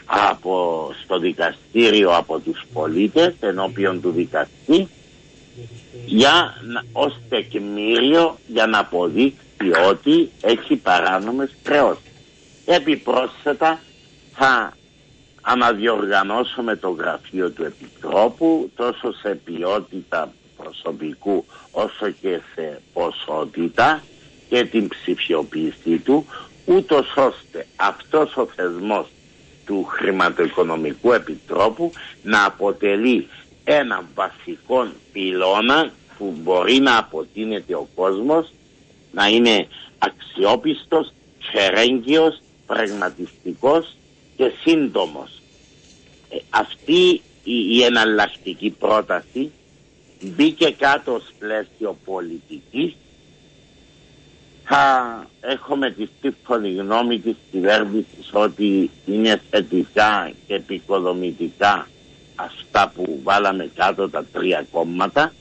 από, στο δικαστήριο από τους πολίτες ενώπιον του δικαστή για να, ως τεκμήριο για να αποδείξει ότι έχει παράνομες χρεώσεις. Επιπρόσθετα θα αναδιοργανώσουμε το γραφείο του Επιτρόπου τόσο σε ποιότητα προσωπικού όσο και σε ποσότητα και την ψηφιοποίησή του ούτως ώστε αυτός ο θεσμός του χρηματοοικονομικού επιτρόπου να αποτελεί ένα βασικό πυλώνα που μπορεί να αποτείνεται ο κόσμος να είναι αξιόπιστος, φερέγγιος, πραγματιστικός και σύντομος. Ε, αυτή η, η εναλλακτική πρόταση μπήκε κάτω ως πλαίσιο πολιτικής θα έχουμε τη σύμφωνη γνώμη της κυβέρνησης ότι είναι θετικά και επικοδομητικά αυτά που βάλαμε κάτω τα τρία κόμματα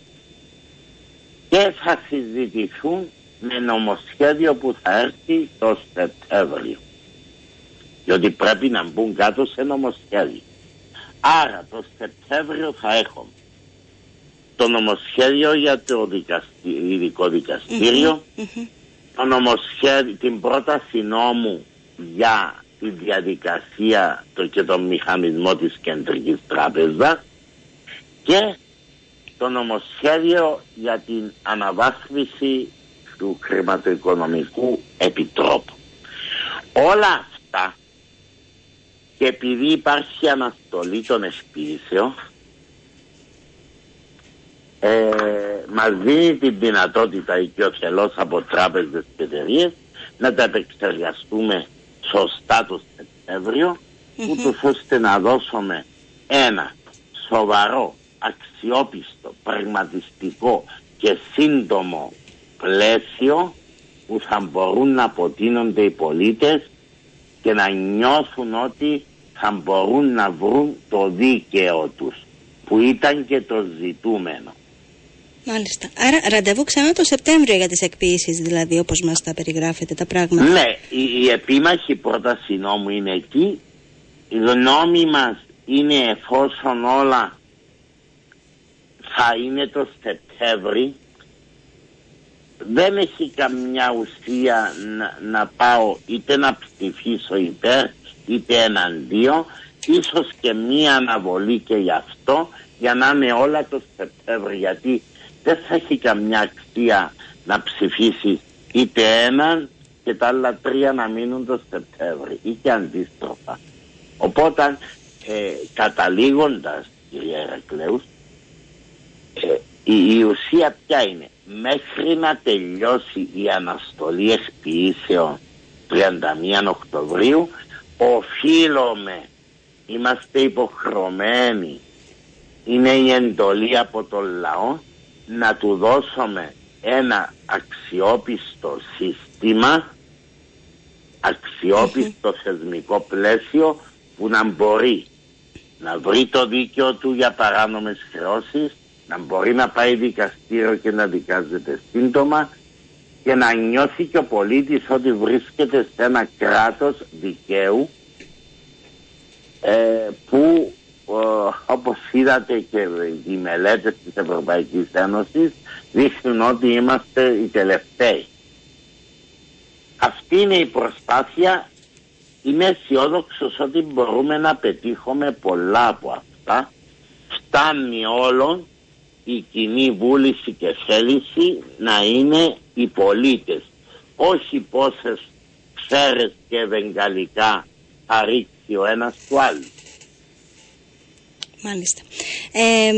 και θα συζητηθούν με νομοσχέδιο που θα έρθει το Σεπτέμβριο. Διότι πρέπει να μπουν κάτω σε νομοσχέδιο. Άρα το Σεπτέμβριο θα έχουμε το νομοσχέδιο για το δικαστή- ειδικό δικαστήριο, το νομοσχέδιο, την πρόταση νόμου για τη διαδικασία το και τον μηχανισμό της Κεντρικής Τράπεζας και το νομοσχέδιο για την αναβάθμιση του χρηματοοικονομικού επιτρόπου. Όλα αυτά και επειδή υπάρχει αναστολή των εσπίσεων ε, μας δίνει την δυνατότητα οικειοθελώς από τράπεζες και εταιρείες να τα επεξεργαστούμε σωστά το Σεπτέμβριο ούτως ώστε να δώσουμε ένα σοβαρό, αξιόπιστο, πραγματιστικό και σύντομο πλαίσιο που θα μπορούν να αποτείνονται οι πολίτες και να νιώθουν ότι θα μπορούν να βρουν το δίκαιο τους που ήταν και το ζητούμενο. Μάλιστα. Άρα ραντεβού ξανά το Σεπτέμβριο για τις εκποίησεις δηλαδή όπως μας τα περιγράφετε τα πράγματα. Ναι, η, η επίμαχη πρόταση νόμου είναι εκεί. Η γνώμη μας είναι εφόσον όλα θα είναι το Σεπτέμβρη δεν έχει καμιά ουσία να, να πάω είτε να ψηφίσω υπέρ είτε εναντίον ίσως και μία αναβολή και γι' αυτό για να είναι όλα το Σεπτέμβρη γιατί δεν θα έχει καμιά αξία να ψηφίσει είτε έναν και τα άλλα τρία να μείνουν το Σεπτέμβρη ή και αντίστροφα. Οπότε ε, καταλήγοντας κύριε Ερακλέους ε, η, η ουσία ποια είναι; Μέχρι να τελειώσει η αναστολή εκποιήσεων 31 Οκτωβρίου οφείλουμε είμαστε υποχρεωμένοι είναι η εντολή από τον λαό να του δώσουμε ένα αξιόπιστο σύστημα αξιόπιστο θεσμικό πλαίσιο που να μπορεί να βρει το δίκαιο του για παράνομες χρεώσεις να μπορεί να πάει δικαστήριο και να δικάζεται σύντομα και να νιώθει και ο πολίτης ότι βρίσκεται σε ένα κράτος δικαίου ε, που ε, όπως είδατε και οι μελέτες της Ευρωπαϊκής Ένωσης δείχνουν ότι είμαστε οι τελευταίοι. Αυτή είναι η προσπάθεια. Είμαι αισιόδοξος ότι μπορούμε να πετύχουμε πολλά από αυτά. Φτάνει όλων η κοινή βούληση και θέληση να είναι οι πολίτες. Όχι πόσες ξέρες και βεγγαλικά θα ρίξει ο ένας του άλλου. Μάλιστα. Ε,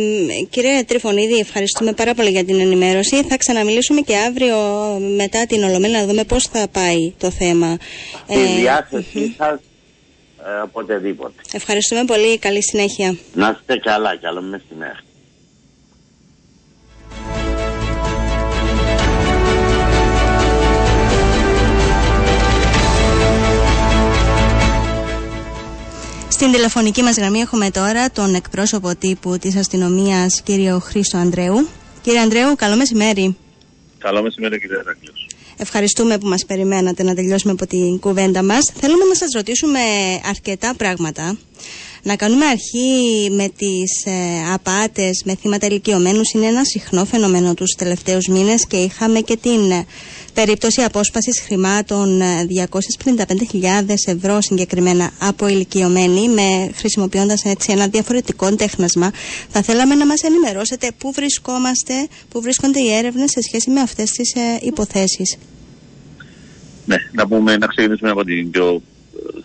κύριε Τριφωνίδη, ευχαριστούμε πάρα πολύ για την ενημέρωση. Θα ξαναμιλήσουμε και αύριο μετά την Ολομέλεια να δούμε πώς θα πάει το θέμα. Στη ε, διάθεσή σας ε, οποτεδήποτε. Ευχαριστούμε πολύ. Καλή συνέχεια. Να είστε καλά. Καλό μεσημέρι. Στην τηλεφωνική μας γραμμή έχουμε τώρα τον εκπρόσωπο τύπου της αστυνομίας κύριο Χρήστο Ανδρέου. Κύριε Ανδρέου, καλό μεσημέρι. Καλό μεσημέρι κύριε Ερακλής. Ευχαριστούμε που μας περιμένατε να τελειώσουμε από την κουβέντα μας. Θέλουμε να σας ρωτήσουμε αρκετά πράγματα. Να κάνουμε αρχή με τις ε, απάτες με θύματα ηλικιωμένους είναι ένα συχνό φαινόμενο τους τελευταίους μήνες και είχαμε και την ε, περίπτωση απόσπασης χρημάτων 255.000 ε, ευρώ συγκεκριμένα από ηλικιωμένοι με χρησιμοποιώντας έτσι ένα διαφορετικό τέχνασμα. Θα θέλαμε να μας ενημερώσετε πού βρισκόμαστε, πού βρίσκονται οι έρευνες σε σχέση με αυτές τις ε, υποθέσεις. Ναι, να πούμε, να ξεκινήσουμε από την πιο ε,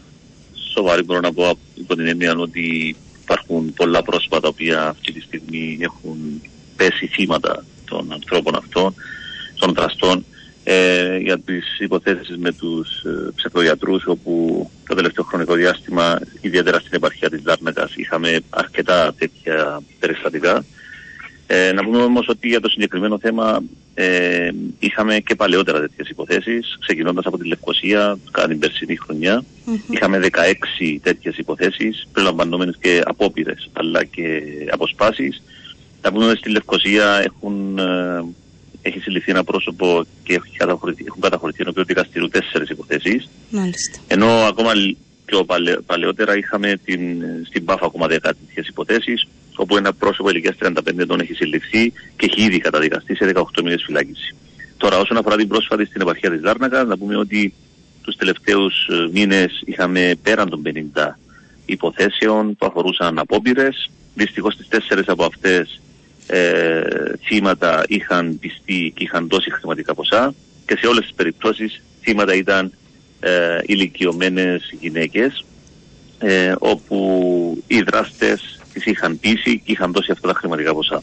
σοβαρή μπορώ να πω υπό την έννοια ότι υπάρχουν πολλά πρόσωπα τα οποία αυτή τη στιγμή έχουν πέσει θύματα των ανθρώπων αυτών, των δραστών ε, για τις υποθέσεις με τους ε, ψευδοιατρούς όπου το τελευταίο χρονικό διάστημα ιδιαίτερα στην επαρχία της Δάρνακας είχαμε αρκετά τέτοια περιστατικά. Ε, να πούμε όμως ότι για το συγκεκριμένο θέμα ε, είχαμε και παλαιότερα τέτοιες υποθέσεις ξεκινώντας από τη Λευκοσία κατά την περσινή χρονιά. Είχαμε 16 τέτοιες υποθέσεις περιλαμβανόμενες και απόπειρες αλλά και αποσπάσεις. Να πούμε ότι στη Λευκοσία έχουν ε, έχει συλληφθεί ένα πρόσωπο και έχουν καταχωρηθεί ενώπιον δικαστηρίου τέσσερις υποθέσεις. Ενώ ακόμα πιο παλαιότερα είχαμε την, στην ΠΑΦ ακόμα δέκα τέτοιε υποθέσεις, όπου ένα πρόσωπο ηλικίας 35 ετών έχει συλληφθεί και έχει ήδη καταδικαστεί σε 18 μήνες φυλάκιση. Τώρα, όσον αφορά την πρόσφατη στην επαρχία της Λάρνακα, να πούμε ότι τους τελευταίους ε, μήνες είχαμε πέραν των 50 υποθέσεων που αφορούσαν απόπειρες. Δυστυχώς τι τέσσερις από αυτές ε, θύματα είχαν πιστεί και είχαν δώσει χρηματικά ποσά και σε όλες τις περιπτώσεις θύματα ήταν ε, ηλικιωμένες γυναίκες ε, όπου οι δράστες τις είχαν πείσει και είχαν δώσει αυτά τα χρηματικά ποσά.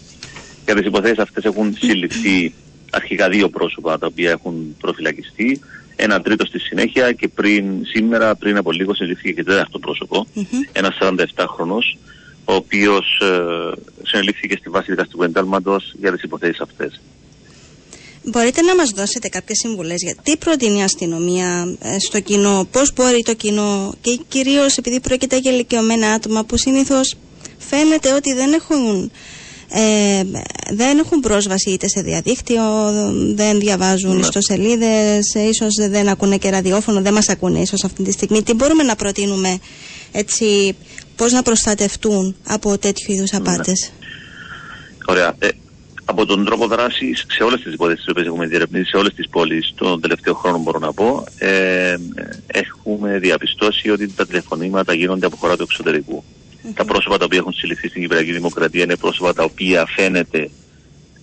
Για τις υποθέσεις αυτές έχουν συλληφθεί αρχικά δύο πρόσωπα τα οποία έχουν προφυλακιστεί, ένα τρίτο στη συνέχεια και πριν σήμερα, πριν από λίγο, συλληφθήκε και τέταρτο πρόσωπο, mm-hmm. ένας 47χρονος, ο οποίος ε, συνελήφθηκε στη βάση δικαστικού εντάλματος για τις υποθέσεις αυτές. Μπορείτε να μας δώσετε κάποιες συμβουλές για τι προτείνει η αστυνομία ε, στο κοινό, πώς μπορεί το κοινό και κυρίως επειδή πρόκειται για ηλικιωμένα άτομα που συνήθως φαίνεται ότι δεν έχουν, ε, δεν έχουν πρόσβαση είτε σε διαδίκτυο, δεν διαβάζουν ναι. ιστοσελίδες, ίσως δεν ακούνε και ραδιόφωνο, δεν μας ακούνε ίσως αυτή τη στιγμή. Τι μπορούμε να προτείνουμε έτσι πώς να προστατευτούν από τέτοιου είδους ναι. απάτες; Ωραία. Ε, από τον τρόπο δράσης σε όλες τις υποθέσει που έχουμε διερευνήσει, σε όλες τις πόλεις, τον τελευταίο χρόνο μπορώ να πω, ε, έχουμε διαπιστώσει ότι τα τηλεφωνήματα γίνονται από χώρα του εξωτερικού. Τα πρόσωπα τα οποία έχουν συλληφθεί στην Κυπριακή Δημοκρατία είναι πρόσωπα τα οποία φαίνεται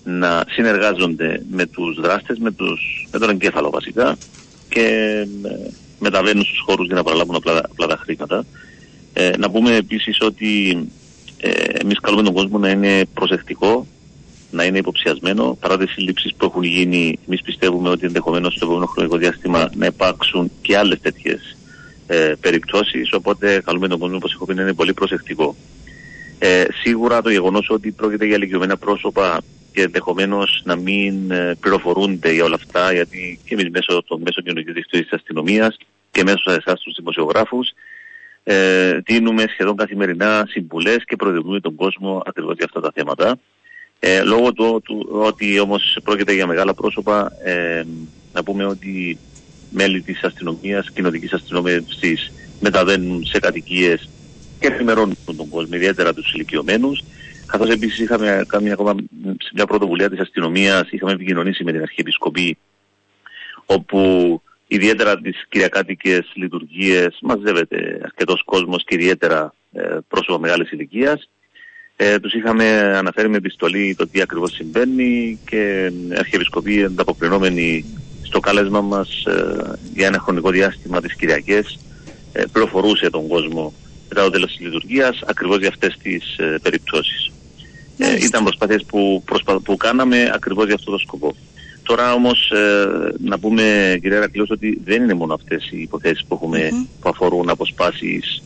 να συνεργάζονται με τους δράστες, με, τους, με τον εγκέφαλο βασικά και ε, μεταβαίνουν στους χώρους για να παραλάβουν απλά, απλά τα χρήματα. Ε, να πούμε επίσης ότι ε, εμείς καλούμε τον κόσμο να είναι προσεκτικό, να είναι υποψιασμένο. Παρά τις συλλήψεις που έχουν γίνει, εμείς πιστεύουμε ότι ενδεχομένως στο επόμενο χρονικό διάστημα να υπάρξουν και άλλες τέτοιες ε, περιπτώσεις, οπότε καλούμε τον κόσμο, όπως έχω πει, να είναι πολύ προσεκτικό. Ε, σίγουρα το γεγονός ότι πρόκειται για ηλικιωμένα πρόσωπα και ενδεχομένως να μην ε, πληροφορούνται για όλα αυτά, γιατί και εμείς μέσω των μέσων κοινωνικής δικτύωση της αστυνομίας και μέσω εσάς τους δημοσιογράφους, ε, δίνουμε σχεδόν καθημερινά συμβουλές και προειδοποιούμε τον κόσμο ακριβώς για αυτά τα θέματα. Ε, λόγω του, του ότι όμως πρόκειται για μεγάλα πρόσωπα, ε, Να πούμε ότι μέλη της αστυνομίας, κοινοτικής αστυνομίας μεταβαίνουν σε κατοικίες και ενημερώνουν τον κόσμο, ιδιαίτερα τους ηλικιωμένους. Καθώς επίσης είχαμε κάνει ακόμα σε μια πρωτοβουλία της αστυνομίας, είχαμε επικοινωνήσει με την Αρχιεπισκοπή, όπου ιδιαίτερα τις κυριακάτικες λειτουργίες μαζεύεται αρκετός κόσμος και ιδιαίτερα ε, πρόσωπα μεγάλης ηλικίας. Ε, τους είχαμε αναφέρει με επιστολή το τι ακριβώς συμβαίνει και η Αρχιεπισκοπή ανταποκρινόμενη στο κάλεσμα μας ε, για ένα χρονικό διάστημα τις Κυριακές ε, πληροφορούσε τον κόσμο μετά το τέλος της λειτουργίας ακριβώς για αυτές τις ε, περιπτώσεις. Ε, ήταν προσπάθειες που, προσπα... που κάναμε ακριβώς για αυτό το σκοπό. Τώρα όμως ε, να πούμε κύριε Ρακλής ότι δεν είναι μόνο αυτές οι υποθέσεις που, εχουμε που αφορούν αποσπάσεις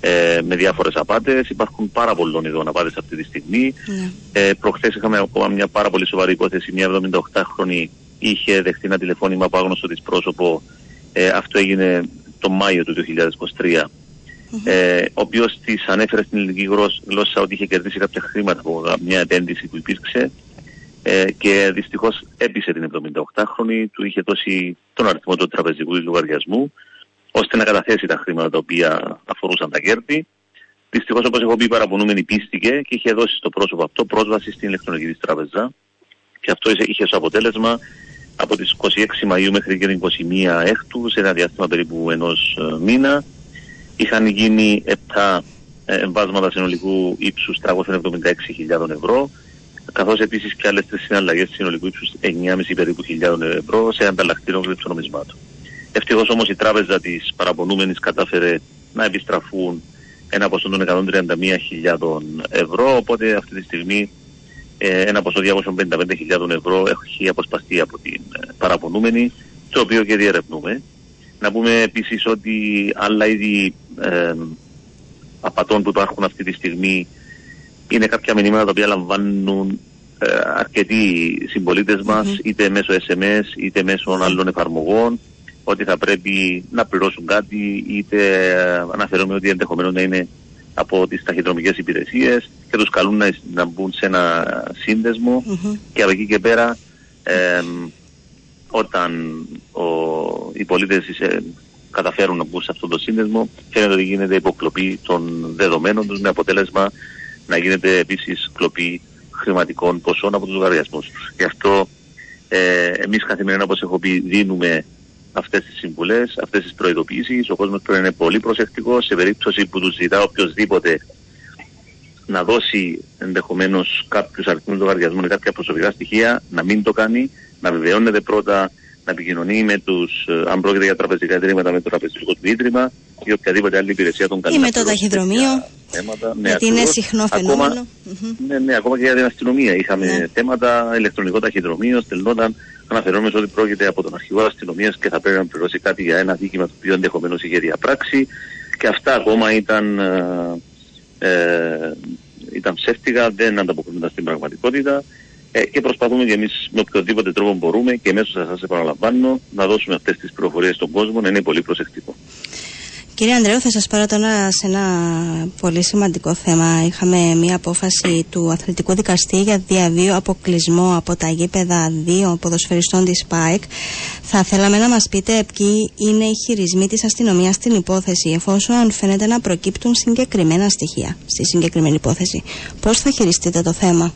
ε, με διάφορες απάτες. Υπάρχουν πάρα πολλών ειδών απάτες αυτή τη στιγμή. Ναι. Ε, προχθές είχαμε ακόμα μια πάρα πολύ σοβαρή υπόθεση. Μια 78χρονη είχε δεχτεί ένα τηλεφώνημα από άγνωστο της πρόσωπο. Ε, αυτό έγινε το Μάιο του 2023 ε, ο οποίος της ανέφερε στην ελληνική γλώσσα ότι είχε κερδίσει κάποια χρήματα από μια επένδυση που υπήρξε ε, και δυστυχώς έπεισε την 78χρονη, του είχε δώσει τον αριθμό του τραπεζικού λογαριασμού ώστε να καταθέσει τα χρήματα τα οποία αφορούσαν τα κέρδη. Δυστυχώς όπως έχω πει παραπονούμενη πίστηκε και είχε δώσει στο πρόσωπο αυτό πρόσβαση στην ηλεκτρονική της τράπεζα και αυτό είχε ως αποτέλεσμα από τις 26 Μαΐου μέχρι και την 21 Έκτου σε ένα διάστημα περίπου ενός ε, μήνα Είχαν γίνει 7 ε, εμβάσματα συνολικού ύψους 376.000 ευρώ, καθώς επίσης και άλλες τρεις συναλλαγές συνολικού ύψους 9,5 περίπου χιλιάδων ευρώ σε ανταλλακτήριο κρυψονομισμάτων. Ευτυχώς όμως η τράπεζα της παραπονούμενης κατάφερε να επιστραφούν ένα ποσό των 131.000 ευρώ, οπότε αυτή τη στιγμή ε, ένα ποσό 255.000 ευρώ έχει αποσπαστεί από την ε, παραπονούμενη, το οποίο και διερευνούμε. Να πούμε επίσης ότι άλλα είδη ε, απατών που υπάρχουν αυτή τη στιγμή είναι κάποια μηνύματα τα οποία λαμβάνουν ε, αρκετοί συμπολίτες μας είτε μέσω SMS είτε μέσω άλλων εφαρμογών ότι θα πρέπει να πληρώσουν κάτι είτε ε, αναφέρομαι ότι ενδεχομένως να είναι από τις ταχυδρομικές υπηρεσίες και τους καλούν να, να μπουν σε ένα και από εκεί και πέρα ε, όταν ο, οι πολίτες καταφέρουν να μπουν σε αυτό το σύνδεσμο φαίνεται ότι γίνεται υποκλοπή των δεδομένων τους με αποτέλεσμα να γίνεται επίσης κλοπή χρηματικών ποσών από τους λογαριασμούς τους. Γι' αυτό ε, εμείς καθημερινά όπως έχω πει δίνουμε αυτές τις συμβουλές, αυτές τις προειδοποιήσεις. Ο κόσμος πρέπει να είναι πολύ προσεκτικός σε περίπτωση που τους ζητά οποιοδήποτε να δώσει ενδεχομένως κάποιους αριθμούς λογαριασμού ή κάποια προσωπικά στοιχεία, να μην το κάνει, να βεβαιώνεται πρώτα να επικοινωνεί με τους, ε, αν πρόκειται για τραπεζικά ιδρύματα, με το τραπεζικό του ίδρυμα ή οποιαδήποτε άλλη υπηρεσία των καλών. Ή με το ταχυδρομείο. Θέματα. Ναι, γιατί είναι συχνό φαινόμενο. Ακόμα, ναι, ναι, ακόμα και για την αστυνομία. Είχαμε ναι. θέματα, ηλεκτρονικό ταχυδρομείο, στελνόταν αναφερόμενος ότι πρόκειται από τον αρχηγό αστυνομίας και θα πρέπει να πληρώσει κάτι για ένα δίκημα το οποίο ενδεχομένως είχε διαπράξει. Και αυτά ακόμα ήταν, ε, ε, ήταν ψεύτικα, δεν ανταποκρίνονταν στην πραγματικότητα. Ε, και προσπαθούμε και εμείς με οποιοδήποτε τρόπο μπορούμε και μέσω σε σας επαναλαμβάνω να δώσουμε αυτές τις πληροφορίες στον κόσμο να είναι πολύ προσεκτικό. Κύριε Ανδρέου, θα σας πάρω τώρα σε ένα πολύ σημαντικό θέμα. Είχαμε μία απόφαση του αθλητικού δικαστή για διαβίω αποκλεισμό από τα γήπεδα δύο ποδοσφαιριστών της ΠΑΕΚ. Θα θέλαμε να μας πείτε ποιοι είναι οι χειρισμοί της αστυνομίας στην υπόθεση, εφόσον φαίνεται να προκύπτουν συγκεκριμένα στοιχεία στη συγκεκριμένη υπόθεση. Πώς θα χειριστείτε το θέμα;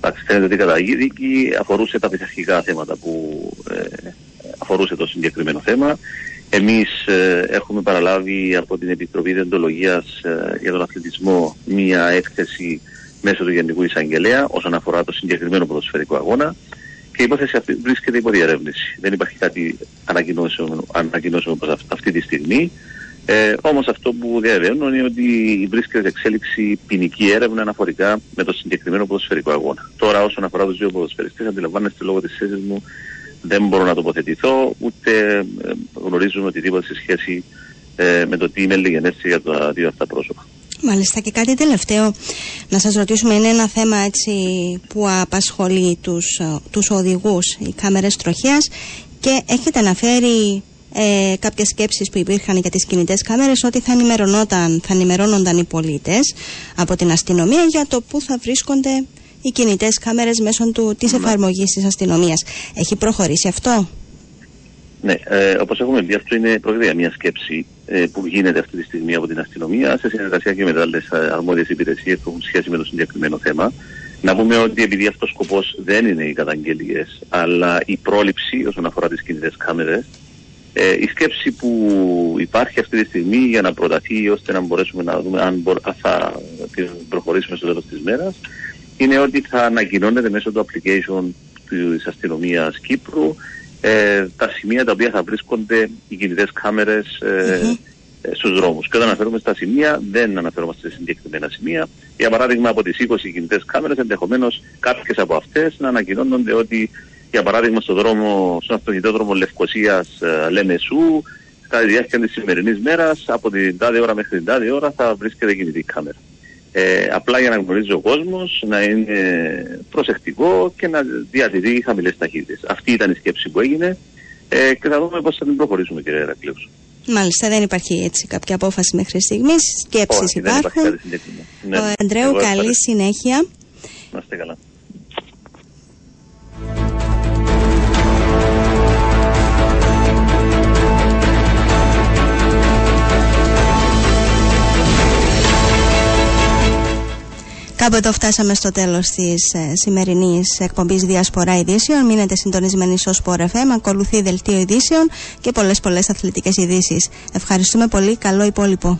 Εντάξει, φαίνεται ότι η καταγή δίκη αφορούσε τα πειθαρχικά θέματα που ε, αφορούσε το συγκεκριμένο θέμα. Εμείς ε, έχουμε παραλάβει από την Επιτροπή Δεντολογίας ε, για τον αθλητισμό μία έκθεση μέσω του Γενικού Εισαγγελέα όσον αφορά το συγκεκριμένο ποδοσφαιρικό αγώνα και η υπόθεση αυτή βρίσκεται υπό διαρεύνηση. Δεν υπάρχει κάτι ανακοινώσιμο αυτή τη στιγμή. Ε, Όμως αυτό που διαβαίνω είναι ότι βρίσκεται σε εξέλιξη ποινική έρευνα αναφορικά με το συγκεκριμένο ποδοσφαιρικό αγώνα. Τώρα, όσον αφορά τους δύο ποδοσφαιριστές, αντιλαμβάνεστε λόγω της θέση μου δεν μπορώ να τοποθετηθώ, ούτε ε, γνωρίζουμε οτιδήποτε σε σχέση ε, με το τι είναι λιγενέστη για τα δύο αυτά πρόσωπα. Μάλιστα και κάτι τελευταίο να σας ρωτήσουμε είναι ένα θέμα έτσι που απασχολεί τους, ε, τους οδηγούς οι κάμερες τροχίας και έχετε αναφέρει ε, κάποιες σκέψεις που υπήρχαν για τις κινητές κάμερες ότι θα, θα ενημερώνονταν οι πολίτες από την αστυνομία για το πού θα βρίσκονται οι κινητές κάμερες μέσω της εφαρμογής της αστυνομίας. Έχει προχωρήσει αυτό; Ναι, ε, όπως έχουμε πει, αυτό είναι πρόκειται για μια σκέψη ε, που γίνεται αυτή τη στιγμή από την αστυνομία σε συνεργασία και με άλλες αρμόδιες υπηρεσίες που έχουν σχέση με το συγκεκριμένο θέμα. Να πούμε ότι επειδή αυτός ο σκοπός δεν είναι οι καταγγελίες, αλλά η πρόληψη όσον αφορά τις κινητές κάμερες, ε, η σκέψη που υπάρχει αυτή τη στιγμή για να προταθεί ώστε να μπορέσουμε να δούμε αν θα προχωρήσουμε στο τέλος της μέρας είναι ότι θα ανακοινώνεται μέσω του application της αστυνομίας Κύπρου ε, τα σημεία τα οποία θα βρίσκονται οι κινητές κάμερες ε, mm-hmm. στους δρόμους. Και όταν αναφέρουμε στα σημεία, δεν αναφερόμαστε σε συγκεκριμένα σημεία. Για παράδειγμα, από τις 20 κινητές κάμερες, ενδεχομένως κάποιες από αυτές να ανακοινώνονται ότι, για παράδειγμα, στο δρόμο, στον αυτοκινητόδρομο Λευκοσίας ε, Λέμεσου, κατά τη διάρκεια της σημερινής μέρας, από την τάδε ώρα μέχρι την τάδε ώρα, θα βρίσκεται κινητή κάμερα. Ε, απλά για να γνωρίζει ο κόσμος, να είναι προσεκτικό και να διατηρεί χαμηλές ταχύτητες. Αυτή ήταν η σκέψη που έγινε ε, και θα δούμε πώς θα την προχωρήσουμε, κύριε Ερακλέου. Μάλιστα, δεν υπάρχει έτσι κάποια απόφαση μέχρι στιγμής. Σκέψεις υπάρχουν. Δεν υπάρχει ναι. Ο Αντρέου, καλή συνέχεια. Να είστε καλά. Κάπου εδώ φτάσαμε στο τέλος της ε, σημερινής εκπομπής Διασπορά Ειδήσεων. Μείνετε συντονισμένοι στο Sport FM, ακολουθεί δελτίο ειδήσεων και πολλές πολλές αθλητικές ειδήσεις. Ευχαριστούμε πολύ. Καλό υπόλοιπο.